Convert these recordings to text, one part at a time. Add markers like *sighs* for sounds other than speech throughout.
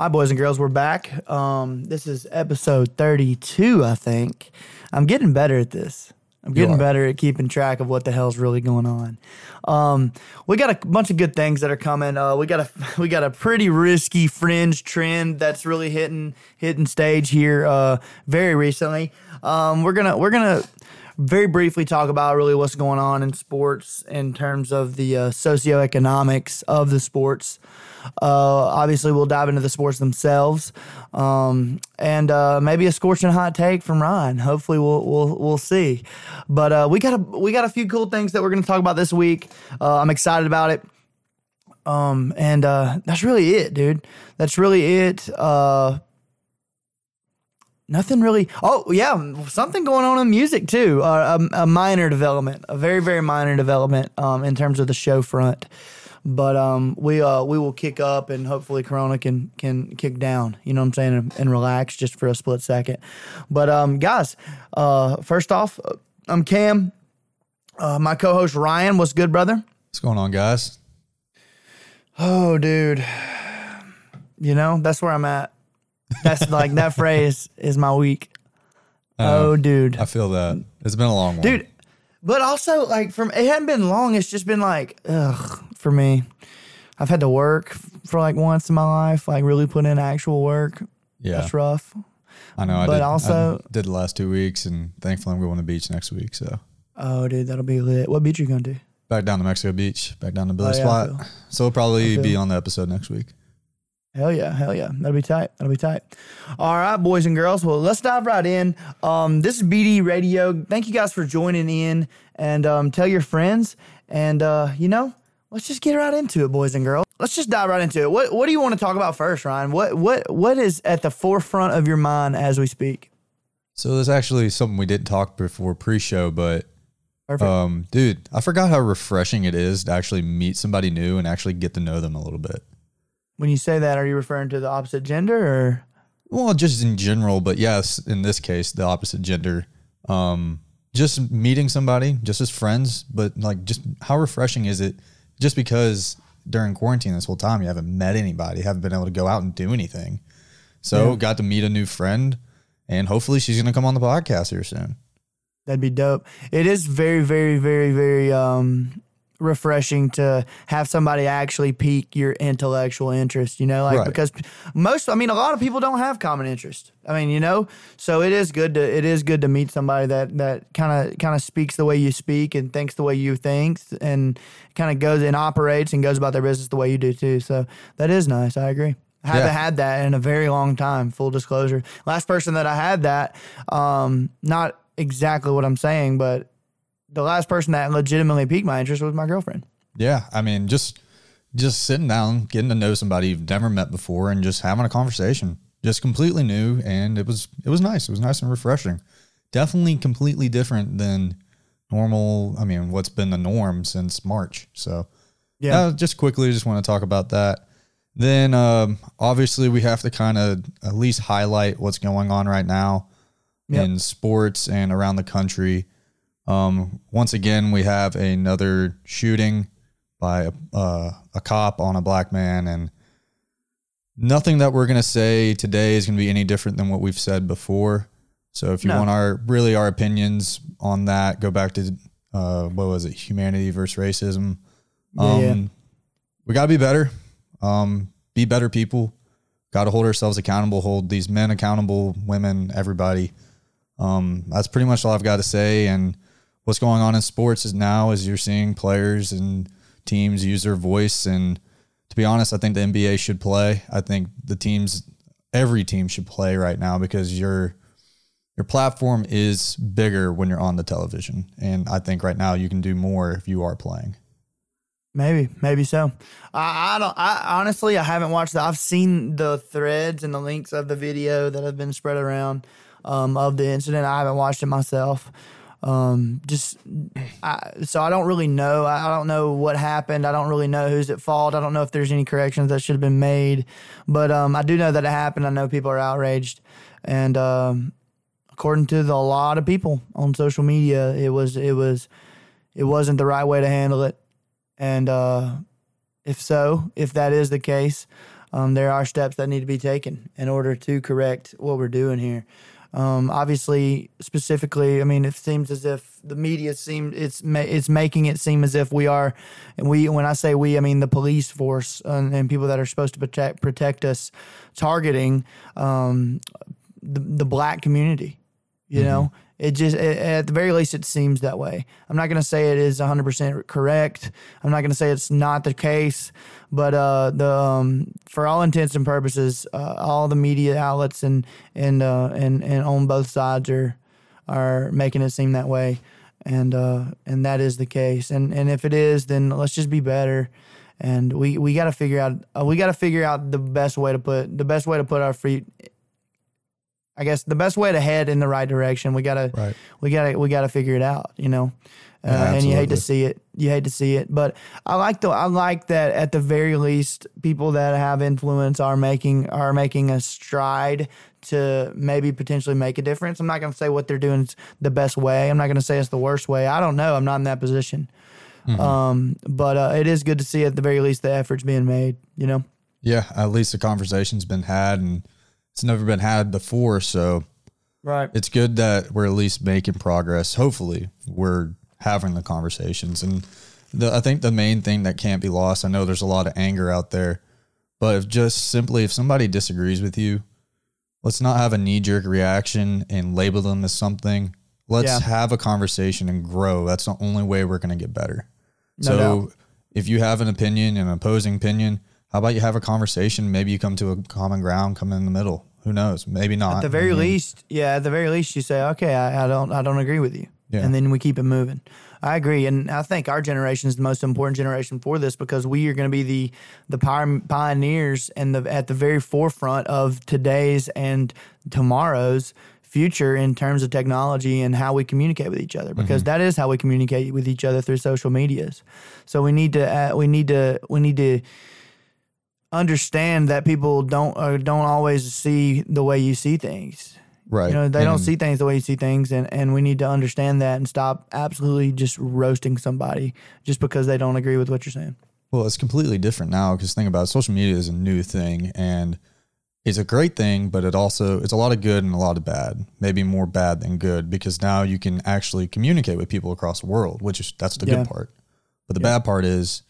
Hi, boys and girls. We're back. Um, this is episode 32, I think. I'm getting better at this. I'm getting better at keeping track of what the hell's really going on. Um, we got a bunch of good things that are coming. Uh, we got a *laughs* we got a pretty risky fringe trend that's really hitting hitting stage here uh, very recently. Um, we're gonna we're gonna very briefly talk about really what's going on in sports in terms of the uh, socioeconomics of the sports. Uh, obviously, we'll dive into the sports themselves, um, and uh, maybe a scorching hot take from Ryan. Hopefully, we'll we'll we'll see. But uh, we got a we got a few cool things that we're going to talk about this week. Uh, I'm excited about it. Um, and uh, that's really it, dude. That's really it. Uh, Nothing really. Oh yeah, something going on in music too. Uh, a, a minor development, a very very minor development um, in terms of the show front. But um, we uh, we will kick up and hopefully Corona can can kick down. You know what I'm saying, and, and relax just for a split second. But um, guys, uh, first off, uh, I'm Cam. Uh, my co-host Ryan. What's good, brother? What's going on, guys? Oh, dude. You know that's where I'm at. That's like that *laughs* phrase is my week. Oh, dude. I feel that it's been a long one, dude. But also, like, from it hadn't been long. It's just been like, ugh, for me. I've had to work for like once in my life, like really put in actual work. Yeah, That's rough. I know. I but did, also- I did the last two weeks, and thankfully I'm going to the beach next week. So Oh, dude, that'll be lit. What beach are you gonna do? back down to Mexico Beach, back down to Billy Oh, yeah, Spot. *laughs* So we'll probably be on the episode next week. Hell yeah, hell yeah. That'll be tight. That'll be tight. All right, boys and girls. Well, let's dive right in. Um, this is BD Radio. Thank you guys for joining in and um, tell your friends. And, uh, you know, let's just get right into it, boys and girls. Let's just dive right into it. What What do you want to talk about first, Ryan? What What What is at the forefront of your mind as we speak? So there's actually something we didn't talk before pre-show, but Perfect. um, dude, I forgot how refreshing it is to actually meet somebody new and actually get to know them a little bit. when you say that, are you referring to the opposite gender or? Well, just in general, but yes, in this case, the opposite gender. Um, just meeting somebody, just as friends, but like, just how refreshing is it? Just because during quarantine this whole time you haven't met anybody, haven't been able to go out and do anything. So Yeah. got to meet a new friend, and hopefully she's gonna come on the podcast here soon. That'd be dope. It is very, very, very, very um, refreshing to have somebody actually pique your intellectual interest, you know, like Right. because most, I mean, a lot of people don't have common interest. I mean, you know, so it is good to, it is good to meet somebody that, that kind of, kind of speaks the way you speak and thinks the way you think and kind of goes and operates and goes about their business the way you do too. So that is nice. I agree. I haven't Yeah. had that in a very long time. Full disclosure. Last person that I had that, um, not exactly what I'm saying, but the last person that legitimately piqued my interest was my girlfriend. Yeah, I mean, just just sitting down, getting to know somebody you've never met before, and just having a conversation, just completely new, and it was it was nice. It was nice and refreshing. Definitely completely different than normal. I mean, what's been the norm since March. So Yeah. uh, just quickly, just want to talk about that. Then, um, obviously, we have to kind of at least highlight what's going on right now Yep. in sports and around the country. Um, once again, we have another shooting by a, uh, a cop on a black man, and nothing that we're gonna say today is gonna be any different than what we've said before. So, if you No. want our really our opinions on that, go back to uh, what was it, humanity versus racism. Yeah, Um, yeah. we gotta be better. Um, be better people. Got to hold ourselves accountable. Hold these men accountable, women, everybody. Um, that's pretty much all I've got to say. And what's going on in sports is now is you're seeing players and teams use their voice. And to be honest, I think the NBA should play. I think the teams, every team should play right now because your your platform is bigger when you're on the television. And I think right now you can do more if you are playing. Maybe, maybe so. I, I don't. I honestly, I haven't watched that. I've seen the threads and the links of the video that have been spread around um, of the incident. I haven't watched it myself. Um, just I, so I don't really know. I, I don't know what happened. I don't really know who's at fault. I don't know if there's any corrections that should have been made. But um, I do know that it happened. I know people are outraged, and um, according to the, a lot of people on social media, it was it was it wasn't the right way to handle it. And uh, if so, if that is the case, um, there are steps that need to be taken in order to correct what we're doing here. Um, obviously, specifically, I mean, it seems as if the media seems it's ma- it's making it seem as if we are, and we when I say we, I mean the police force and, and people that are supposed to protect protect us, targeting um, the the black community. You know, it just it, at the very least it seems that way. I'm not going to say it is 100 percent correct. I'm not going to say it's not the case, but uh, the um, for all intents and purposes, uh, all the media outlets and and uh, and and on both sides are are making it seem that way, and uh, and that is the case. And and if it is, then let's just be better. And we, we got to figure out uh, we got to figure out the best way to put the best way to put our feet I guess the best way to head in the right direction. We gotta, Right. we gotta, we gotta figure it out. You know, uh, Yeah, and you hate to see it. You hate to see it, but I like the, I like that at the very least, people that have influence are making are making a stride to maybe potentially make a difference. I'm not gonna say what they're doing is the best way. I'm not gonna say it's the worst way. I don't know. I'm not in that position. Mm-hmm. Um, but uh, it is good to see at the very least the efforts being made. You know. Yeah, at least the conversation's been had and it's never been had before. So Right. it's good that we're at least making progress. Hopefully, we're having the conversations. And the, I think the main thing that can't be lost, I know there's a lot of anger out there, but if just simply if somebody disagrees with you, let's not have a knee jerk reaction and label them as something. Let's Yeah. have a conversation and grow. That's the only way we're going to get better. No so doubt. if you have an opinion, an opposing opinion, how about you have a conversation? Maybe you come to a common ground, come in the middle. Who knows? Maybe not. At the very mean, least, yeah. At the very least, you say, "Okay, I, I don't, I don't agree with you," Yeah. and then we keep it moving. I agree, and I think our generation is the most important generation for this because we are going to be the the pioneers and the at the very forefront of today's and tomorrow's future in terms of technology and how we communicate with each other because that is how we communicate with each other through social medias. So we need to uh, we need to we need to understand that people don't uh, don't always see the way you see things. right. You know, they don't see things the way you see things, and, and we need to understand that and stop absolutely just roasting somebody just because they don't agree with what you're saying. Well, it's completely different now because think about it, social media is a new thing and it's a great thing, but it also it's a lot of good and a lot of bad. Maybe more bad than good because now you can actually communicate with people across the world, which is that's the Yeah. good part. But the Yeah. bad part is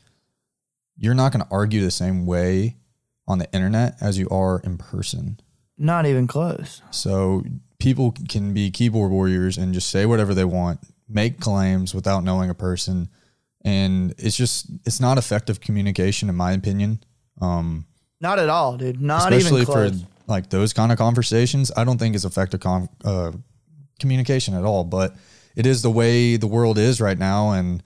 you're not going to argue the same way on the internet as you are in person. Not even close. So people can be keyboard warriors and just say whatever they want, make claims without knowing a person, and it's just it's not effective communication in my opinion. Um, Not at all, dude. Not especially even for like those kind of conversations, I don't think it's effective con- uh, communication at all. But it is the way the world is right now, and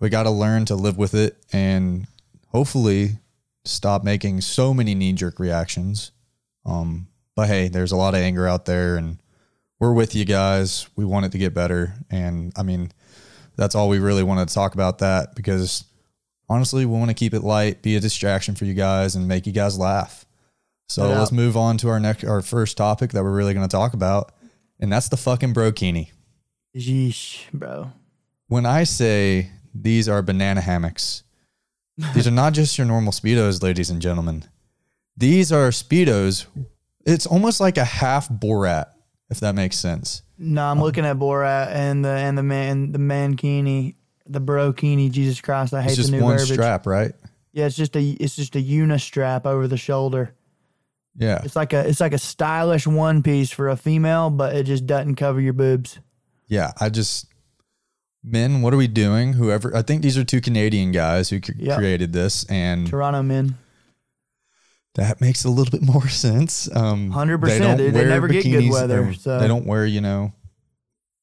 we got to learn to live with it and hopefully stop making so many knee jerk reactions. Um, but hey, there's a lot of anger out there, and we're with you guys. We want it to get better, and I mean, that's all we really wanted to talk about that because honestly, we want to keep it light, be a distraction for you guys, and make you guys laugh. So let's move on to our next, our first topic that we're really going to talk about, and that's the fucking brokini. Yeesh, bro. When I say these are banana hammocks, these are not just your normal speedos, ladies and gentlemen. These are speedos. It's almost like a half Borat, if that makes sense. No, Um, I'm looking at Borat and the and the man the mankini, the brokini. Jesus Christ, I hate It's just the new one verbiage. strap, right? Yeah, it's just a it's just a unistrap over the shoulder. Yeah. It's like a it's like a stylish one piece for a female, but it just doesn't cover your boobs. Yeah, I just men, what are we doing? Whoever I think these are two Canadian guys who c- Yep. created this, and Toronto men. that makes a little bit more sense. Um, 100%, they don't dude. They never get good weather, so- They don't wear, you know,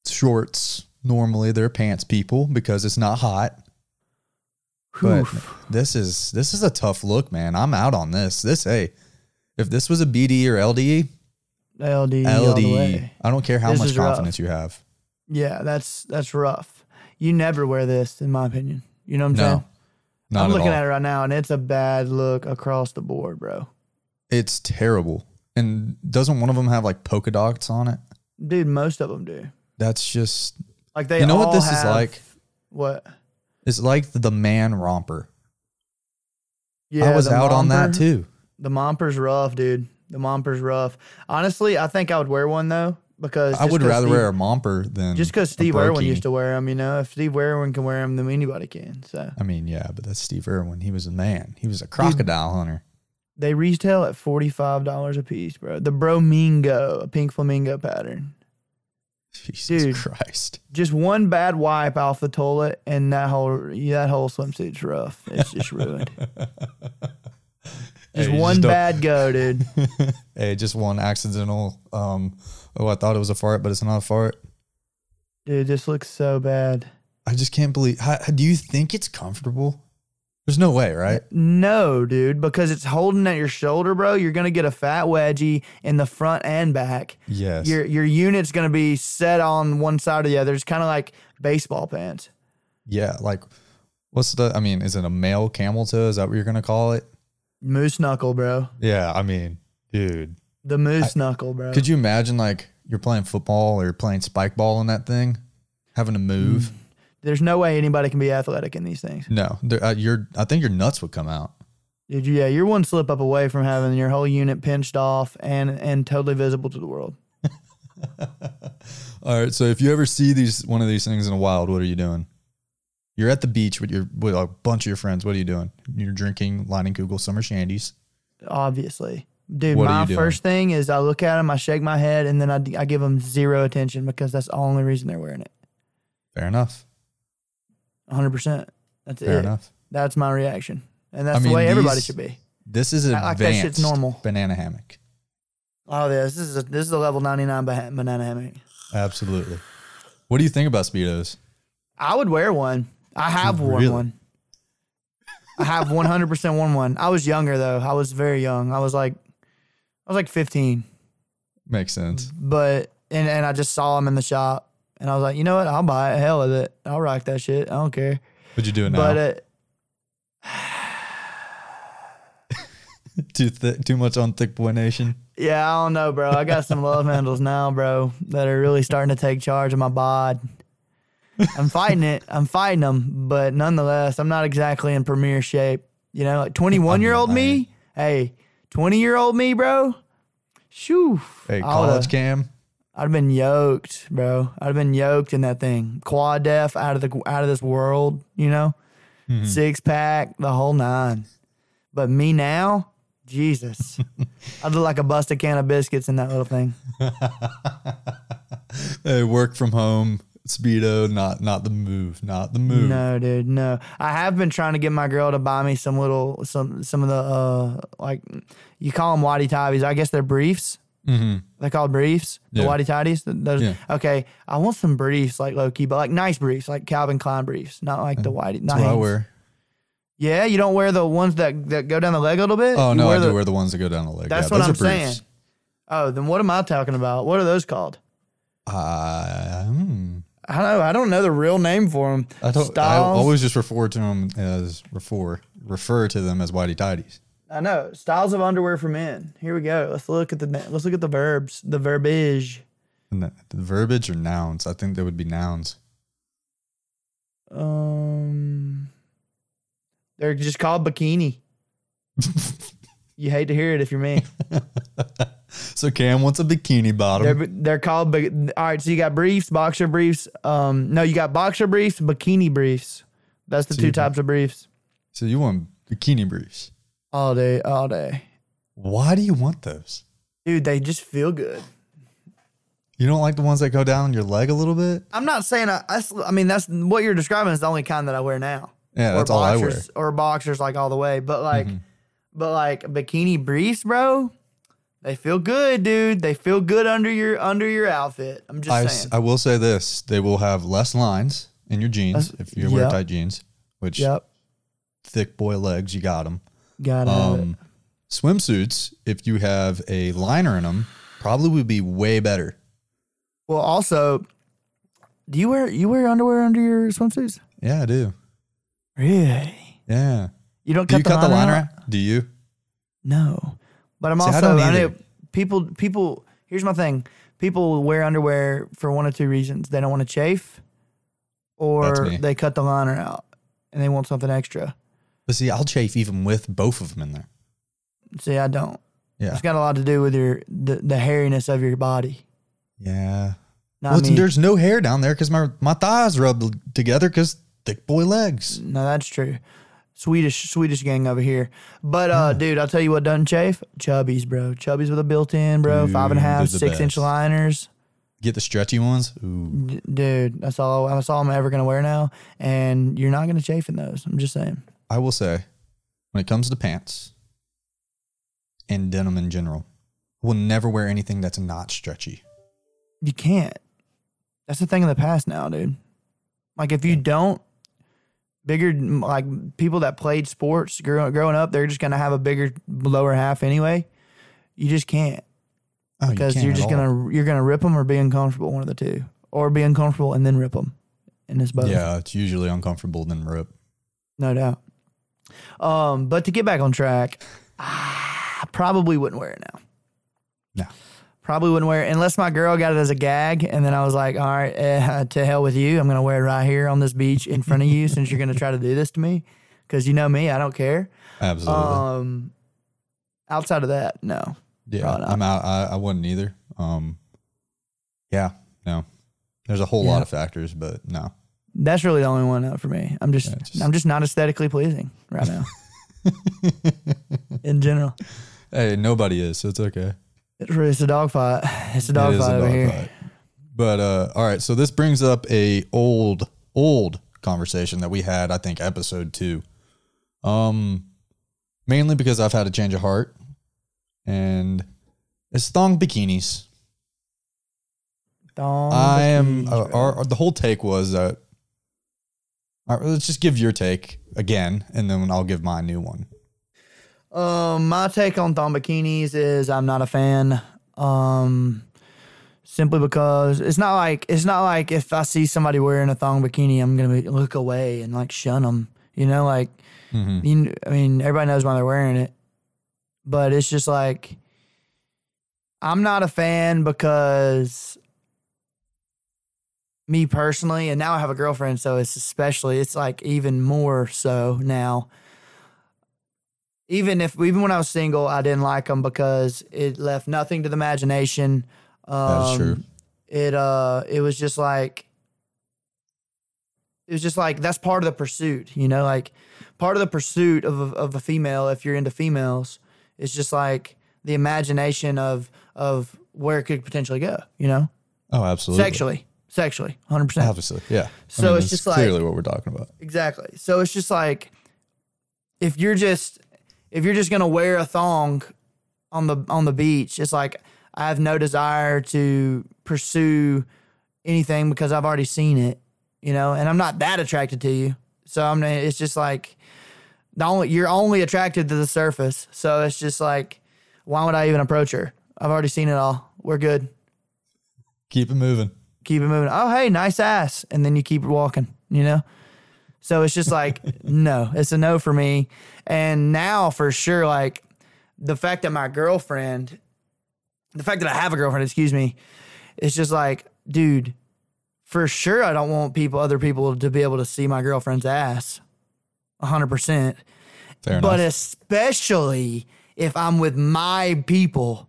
shorts. Normally, they're pants people because it's not hot. But this is this is a tough look, man. I'm out on this. This hey, if this was a BD or LDE, LDE, LDE. I don't care how This much is rough. confidence you have. Yeah, that's that's rough. You never wear this, in my opinion. You know what I'm No, saying? not I'm at looking all. at it right now, and it's a bad look across the board, bro. It's terrible. And doesn't one of them have like polka dots on it? Dude, most of them do. That's just Like they You know what this is like? What? it's like the man romper. Yeah, I was out on that too. The Momper's rough, dude. The Momper's rough. Honestly, I think I would wear one though because I would rather Steve- wear a Momper than just because Steve Irwin used to wear them. You know, if Steve Irwin can wear them, then anybody can. So I mean, yeah, but that's Steve Irwin. He was a man. He was a crocodile hunter. they retail at forty five dollars a piece, bro. The Bromingo, a pink flamingo pattern. Jesus Dude. Christ. Just one bad wipe off the toilet, and that whole that whole swimsuit's rough. It's just ruined. *laughs* Just Hey, one just bad go, dude. *laughs* Hey, just one accidental. Um, oh, I thought it was a fart, but it's not a fart. Dude, this looks so bad. I just can't believe. How, do you think it's comfortable? There's no way, right? No, dude, because it's holding at your shoulder, bro. You're gonna get a fat wedgie in the front and back. Yes. Your your unit's gonna be set on one side or the other. It's kind of like baseball pants. yeah. Like, what's the? I mean, is it a male camel toe? Is that what you're gonna call it? Moose knuckle, bro. Yeah. I mean, dude, The moose knuckle, bro. could you imagine like you're playing football or you're playing spike ball in that thing, having to move? There's no way anybody can be athletic in these things. No, uh, your I think your nuts would come out. Dude, yeah, you're one slip up away from having your whole unit pinched off and and totally visible to the world. *laughs* All right. So if you ever see these one of these things in the wild, what are you doing? You're at the beach with your with a bunch of your friends. What are you doing? You're drinking Leinenkugel summer shandies. Obviously, dude. What are my you doing? first thing is I look at them, I shake my head, and then I, I give them zero attention because that's the only reason they're wearing it. Fair enough. 100. percent That's Fair it. enough. That's my reaction, and that's I the mean, way everybody these- should be. This is Act like that shit's normal. banana hammock. Oh, yeah, this is a, this is a level 99 ba- banana hammock. Absolutely. What do you think about speedos? I would wear one. I have worn Really? one. I have 100% worn one. I was younger though. I was very young. I was like, was like 15, Makes sense. but and and I just saw them in the shop, and I was like, you know what? I'll buy it. Hell with it. I'll rock that shit. I don't care. Would you do it now? But uh, it, *laughs* too thick, too much on thick boy nation. yeah, I don't know, bro. I got some love handles now, bro, that are really starting to take charge of my bod. I'm fighting it. I'm fighting them, but nonetheless, I'm not exactly in premier shape. You know, like 21 year old me. Hey, 20 year old me, bro. Shoo. Hey, I college would've- cam. I'd have been yoked, bro. I'd have been yoked in that thing. Quad def out of the out of this world, you know? Mm-hmm. Six pack, the whole nine. But me now, Jesus. *laughs* I'd look like a busted can of biscuits in that little thing. *laughs* Hey, work from home. Speedo, not not the move, not the move. No, dude, no. I have been trying to get my girl to buy me some little some some of the uh like you call them whitey tidies. I guess they're briefs. Mm-hmm. They're called briefs. The Yeah. whitey tidies. Those, Yeah. Okay, I want some briefs like low key, but like nice briefs, like Calvin Klein briefs, not like the whitey. Not I wear. Yeah, you don't wear the ones that that go down the leg a little bit. Oh You no, I wear do the- wear the ones that go down the leg. That's yeah, what I'm saying. Oh, then what am I talking about? What are those called? Uh, hmm. I don't know. I don't know the real name for them. I don't. I always just refer to them as refer refer to them as whitey tidies. I know styles of underwear for men. Here we go. Let's look at the let's look at the verbs, the verbiage. The, the verbiage or nouns? I think they would be nouns. Um, they're just called bikini. *laughs* you hate to hear it if you're me. *laughs* So Cam wants a bikini bottom. They're they're called. All right, so you got briefs, boxer briefs. Um, no, you got boxer briefs, bikini briefs. That's the So two types of briefs. so you want bikini briefs? All day, all day, Why do you want those? dude. They just feel good. You don't like the ones that go down your leg a little bit? I'm not saying I. I mean, that's what you're describing is the only kind that I wear now. Yeah, or that's all I wear. boxers, Or boxers, like all the way. But like, Mhm. but like bikini briefs, bro. They feel good, dude. They feel good under your under your outfit. I'm just I, saying. I will say this: they will have less lines in your jeans That's- if you wear tight jeans. Which yep, thick boy legs, you got them. gotta have it. Um, swimsuits, if you have a liner in them, probably would be way better. Well, also, do you wear you wear underwear under your swimsuits? Yeah, I do. Really? Yeah. You don't Do cut you the cut the liner liner out? out? Do you? No, but I'm See, I also I, either. know people people. Here's my thing: people wear underwear for one or two reasons. They don't want to chafe, or they cut the liner out and they want something extra. But see, I'll chafe even with both of them in there. See, I don't. Yeah. It's got a lot to do with your the, the hairiness of your body. Yeah. Not Well, there's no hair down there because my, my thighs rub together because thick boy legs. No, that's true. Swedish Swedish gang over here. But uh dude, I'll tell you what doesn't chafe. Chubbies, bro. Chubbies with a built in, bro. Five and a half, they're the six inch best. liners. Get the stretchy ones. Ooh. D- dude, that's all that's all I'm ever gonna wear now. And you're not gonna chafe in those. I'm just saying. I will say, when it comes to pants and denim in general, I will never wear anything that's not stretchy. You can't. That's the thing of the past now, dude. Like if you don't bigger like people that played sports grow, growing up, they're just gonna have a bigger lower half anyway. You just can't Oh, you because can't you're just gonna you're gonna rip them or be uncomfortable, one of the two, or be uncomfortable and then rip them. And it's both, Yeah, it's usually uncomfortable than rip. no doubt. Um, but to get back on track, I probably wouldn't wear it now. No. Probably wouldn't wear it unless my girl got it as a gag, and then I was like, "All right, eh, to hell with you. I'm gonna wear it right here on this beach in front of you, since you're gonna try to do this to me, because you know me, I don't care." Absolutely. Um, outside of that, no. yeah. I'm out. I, I wouldn't either. Um, yeah, no. There's a whole Yeah. lot of factors, but no. That's really the only one out for me. I'm just, Yeah, just- I'm just not aesthetically pleasing right now. *laughs* in general, Hey, nobody is, so it's okay. It's, a dog fight. It's a dog It is fight a over dog here. fight. But uh, all right, so this brings up a old old conversation that we had, I think, episode two. Um, mainly because I've had a change of heart, and it's thong bikinis. Thong I am. Uh, bro. our, the whole take was that. all right, let's just give your take again, and then I'll give my new one. Um, my take on thong bikinis is I'm not a fan. Um, simply because it's not like it's not like if I see somebody wearing a thong bikini, I'm gonna be, look away and like shun them. You know, like Mhm. you. I mean, everybody knows why they're wearing it, but it's just like I'm not a fan because me personally, and now I have a girlfriend, so it's especially it's like even more so now even if even when I was single, I didn't like them because it left nothing to the imagination. Um, That is true. It uh, it was just like it was just like that's part of the pursuit, you know, like part of the pursuit of a, of a female. If you're into females, it's just like the imagination of of where it could potentially go, you know, Oh, absolutely. sexually, sexually, hundred percent. Obviously, yeah. So it's that's just like- clearly what we're talking about. Exactly. So it's just like if you're just if you're just gonna wear a thong on the on the beach, it's like I have no desire to pursue anything because I've already seen it, you know, and I'm not that attracted to you. So I'm it's just like the only you're only attracted to the surface. So it's just like why would I even approach her? I've already seen it all. We're good. Keep it moving. Keep it moving. Oh, hey, nice ass. And then you keep walking, you know? So it's just like, *laughs* no, it's a no for me. And now for sure, like the fact that my girlfriend, the fact that I have a girlfriend, excuse me, it's just like, dude, for sure I don't want people, other people to be able to see my girlfriend's ass. 100%. Fair But enough. especially if I'm with my people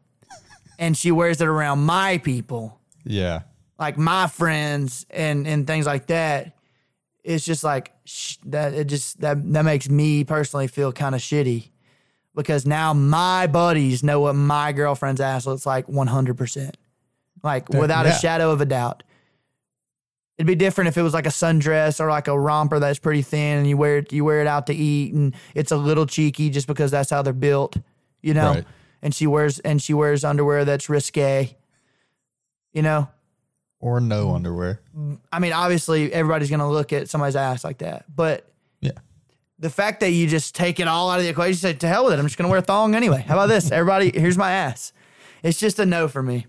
and she wears it around my people yeah. like my friends and and things like that it's just like sh- that it just that that makes me personally feel kind of shitty because now my buddies know what my girlfriend's ass looks like 100% like without yeah. a shadow of a doubt it'd be different if it was like a sundress or like a romper that's pretty thin and you wear it you wear it out to eat and it's a little cheeky just because that's how they're built you know Right. and she wears and she wears underwear that's risque you know Or no mm. underwear. Mm, I mean, obviously, everybody's going to look at somebody's ass like that. But Yeah. the fact that you just take it all out of the equation, you say, to hell with it. I'm just going to wear a thong anyway. How about this? Everybody, here's my ass. It's just a no for me.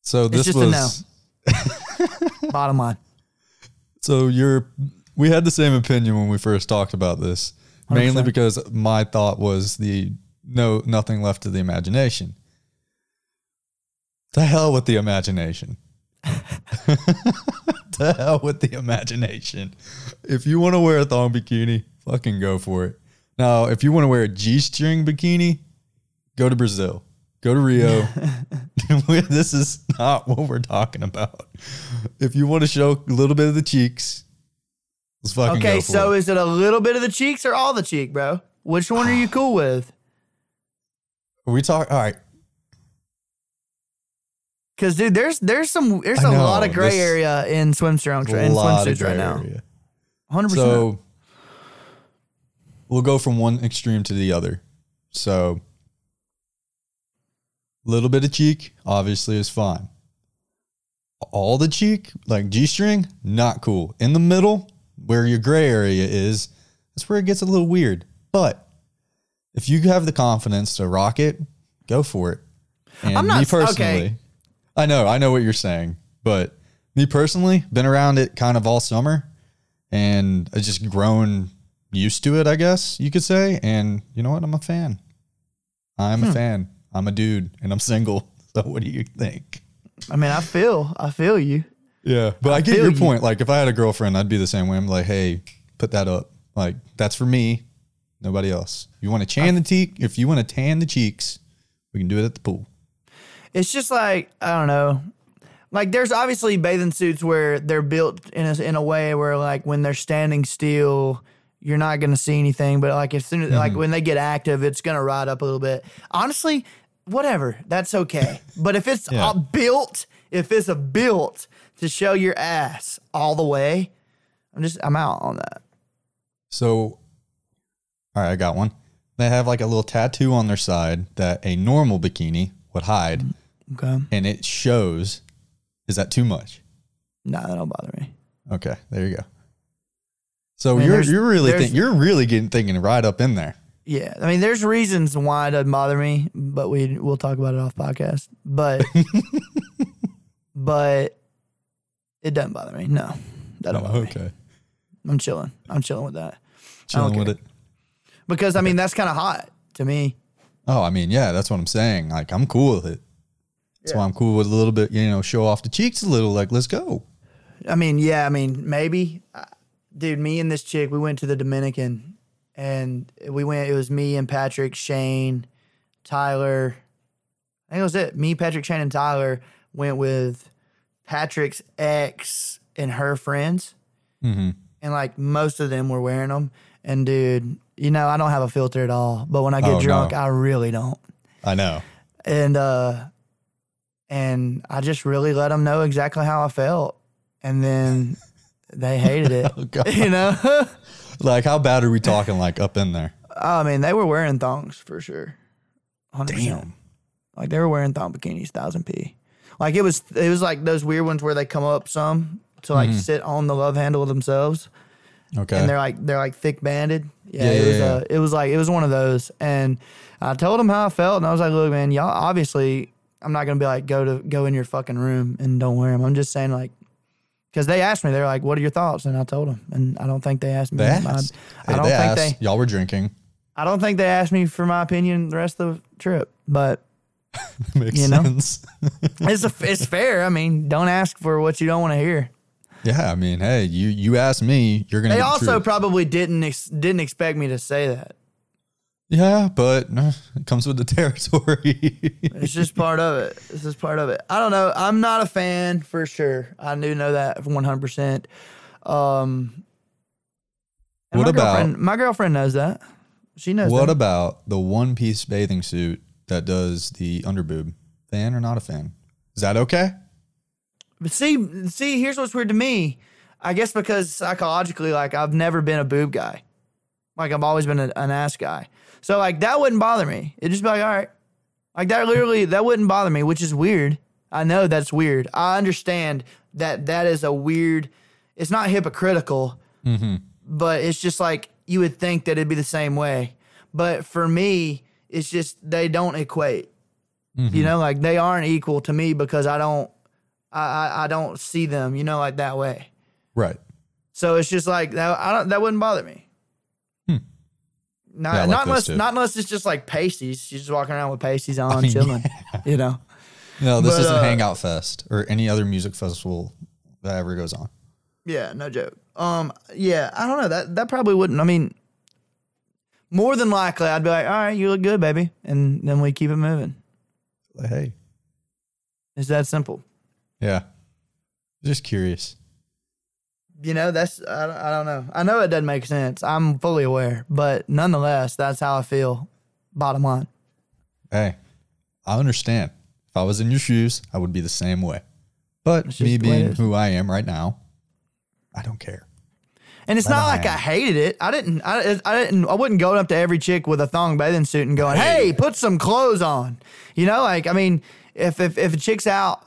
So this just a was *laughs* Bottom line. so you're we had the same opinion when we first talked about this. Mainly 100%. because my thought was the no nothing left to the imagination. To hell with the imagination. *laughs* to hell with the imagination. If you want to wear a thong bikini, fucking go for it. Now, if you want to wear a G-string bikini, go to Brazil. Go to Rio. *laughs* *laughs* this is not what we're talking about. If you want to show a little bit of the cheeks, let's fucking Okay, go for so it. is it a little bit of the cheeks or all the cheek, bro? Which one are you cool with? Are we talk all right. Because dude, there's there's some there's I a know, lot of gray area in swimsuit A in swimsuits right now. Hundred percent. So we'll go from one extreme to the other. So a little bit of cheek, obviously, is fine. All the cheek, like G string, not cool. In the middle, where your gray area is, that's where it gets a little weird. But if you have the confidence to rock it, go for it. And I'm not- me personally, okay. I know, I know what you're saying, but me personally, been around it kind of all summer and I just grown used to it, I guess you could say. And you know what? I'm a fan. I'm Hmm. a fan. I'm a dude and I'm single. *laughs* So what do you think? I mean, I feel I feel you. Yeah. But I, get your you. point. Like if I had a girlfriend, I'd be the same way. I'm like, hey, put that up. Like that's for me, nobody else. You want to tan the cheek? If you want to tan the cheeks, we can do it at the pool. It's just like I don't know. Like there's obviously bathing suits where they're built in a, in a way where like when they're standing still, you're not gonna see anything. But like as soon as Mm-hmm. like when they get active, it's gonna ride up a little bit. Honestly, whatever, that's okay. but if it's Yeah. built, if it's a built to show your ass all the way, I'm just I'm out on that. So, all right, I got one. They have like a little tattoo on their side that a normal bikini would hide, Okay, and it shows. Is that too much? no, that don't bother me. Okay, there you go. So Man, you're you're really think, you're really getting thinking right up in there. Yeah, I mean, there's reasons why it doesn't bother me, but we we'll talk about it off podcast. But *laughs* but it doesn't bother me. No, that don't bother me. okay, I'm chilling. I'm chilling with that chilling with it. because I mean that's kind of hot to me. Oh, I mean, yeah, that's what I'm saying. Like I'm cool with it. That's why I'm cool with a little bit. You know, show off the cheeks a little. Like let's go. I mean, yeah, I mean maybe, Uh, dude. Me and this chick, we went to the Dominican, and we went. It was me and Patrick, Shane, Tyler. I think that was it. Me, Patrick, Shane, and Tyler went with Patrick's ex and her friends, Mm-hmm. and like most of them were wearing them. And dude, you know, I don't have a filter at all, but when I get Oh, drunk, no. I really don't. I know. And uh, and I just really let them know exactly how I felt, and then they hated it. *laughs* Oh, God. *laughs* you know. Like how bad are we talking? Like up in there? I mean, they were wearing thongs for sure. 100%. Like they were wearing thong bikinis, thousand p. Like it was, it was like those weird ones where they come up some to like sit on the love handle themselves, Okay. and they're like they're like thick banded. Yeah, Yeah, it yeah, was. yeah. Uh, it was like it was one of those, and I told them how I felt, and I was like, look, man, y'all obviously, I'm not gonna be like go to go in your fucking room and don't wear them. I'm just saying like. Because they asked me, they're like, "What are your thoughts?" And I told them, and I don't think they asked me. they asked. I Hey, don't they think asked. they. Y'all were drinking. I don't think they asked me for my opinion the rest of the trip, but *laughs* Makes You know? sense. *laughs* it's a, it's fair. I mean, don't ask for what you don't want to hear. Yeah, I mean, hey, you you asked me, you're gonna. They also truth. probably didn't ex- didn't expect me to say that. Yeah, but uh, *laughs* it comes with the territory. It's just part of it. It's just part of it. I don't know. I'm not a fan for sure. I do know that 100. percent Um, and What my about- girlfriend? My girlfriend knows that. She knows what that. about the one piece bathing suit that does the underboob? Fan or not a fan? Is that okay? But see, see, here's what's weird to me. I guess because psychologically, like I've never been a boob guy. Like I've always been a, an ass guy. So like that wouldn't bother me. It'd just be like, all right. Like that literally that wouldn't bother me, which is weird. I know that's weird. I understand that that is a weird. It's not hypocritical, mm-hmm. but it's just like you would think that it'd be the same way. But for me, it's just they don't equate. You mm-hmm. know, like they aren't equal to me because I don't I, I I don't see them, you know, like that way. Right. So it's just like that. I don't. That wouldn't bother me. Not. Yeah, not unless too. not unless it's just like pasties. She's just walking around with pasties *laughs* on, mean, chilling. You know. No, this But, isn't uh, Hangout Fest or any other music festival that ever goes on. Yeah, no joke. Um, yeah, I don't know that that probably wouldn't. I mean, more than likely I'd be like, all right, you look good, baby. And then we keep it moving. Hey, It's that simple. yeah. Just curious. You know, that's, I, don't- I don't know. I know it doesn't make sense. I'm fully aware, but nonetheless, that's how I feel. Bottom line. Hey, I understand. If I was in your shoes, I would be the same way. But me just the way it being who I am right now, I don't care. And it's But not I like I hated it. I didn't. I, I didn't. I wouldn't go up to every chick with a thong bathing suit and going, "Hey, put some clothes on." You know, like I mean, if if if a chick's out,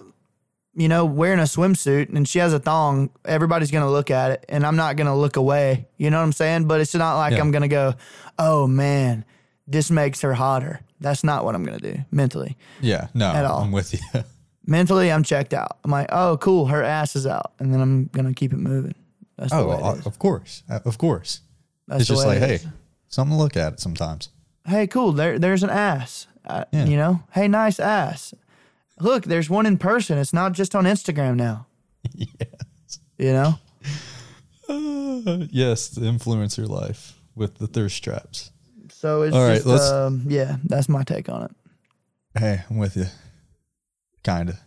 you know, wearing a swimsuit and she has a thong, everybody's gonna look at it, and I'm not gonna look away. You know what I'm saying? But it's not like Yeah. I'm gonna go, "Oh man, this makes her hotter." That's not what I'm gonna do mentally. Yeah, no, At all. I'm with you. *laughs* Mentally, I'm checked out. I'm like, "Oh, cool, her ass is out," and then I'm gonna keep it moving. That's the oh, way it well, of course, of course. That's it's just like, it hey, something to look at it sometimes. hey, cool, there, there's an ass. Uh, Yeah. You know, hey, nice ass. Look, there's one in person. It's not just on Instagram now. *laughs* yes. You know, Uh, *sighs* yes, the influencer life with the thirst traps. so it's All right, just, let's- um, yeah, that's my take on it. Hey, I'm with you. Kinda.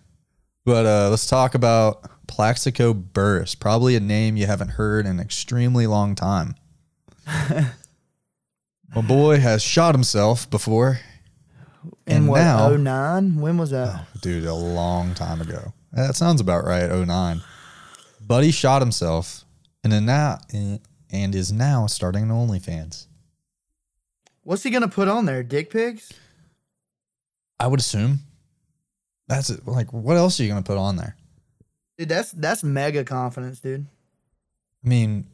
But uh, let's talk about Plaxico Burress. Probably a name you haven't heard in an extremely long time. *laughs* My boy has shot himself before. In And what, now- 09? When was that? Oh, Dude, a long time ago. That sounds about right, 09. Buddy shot himself and then now and is now starting an OnlyFans. What's he gonna put on there? Dick pics? I would assume. That's it. Like, what else are you going to put on there? Dude, that's that's mega confidence, dude. I mean,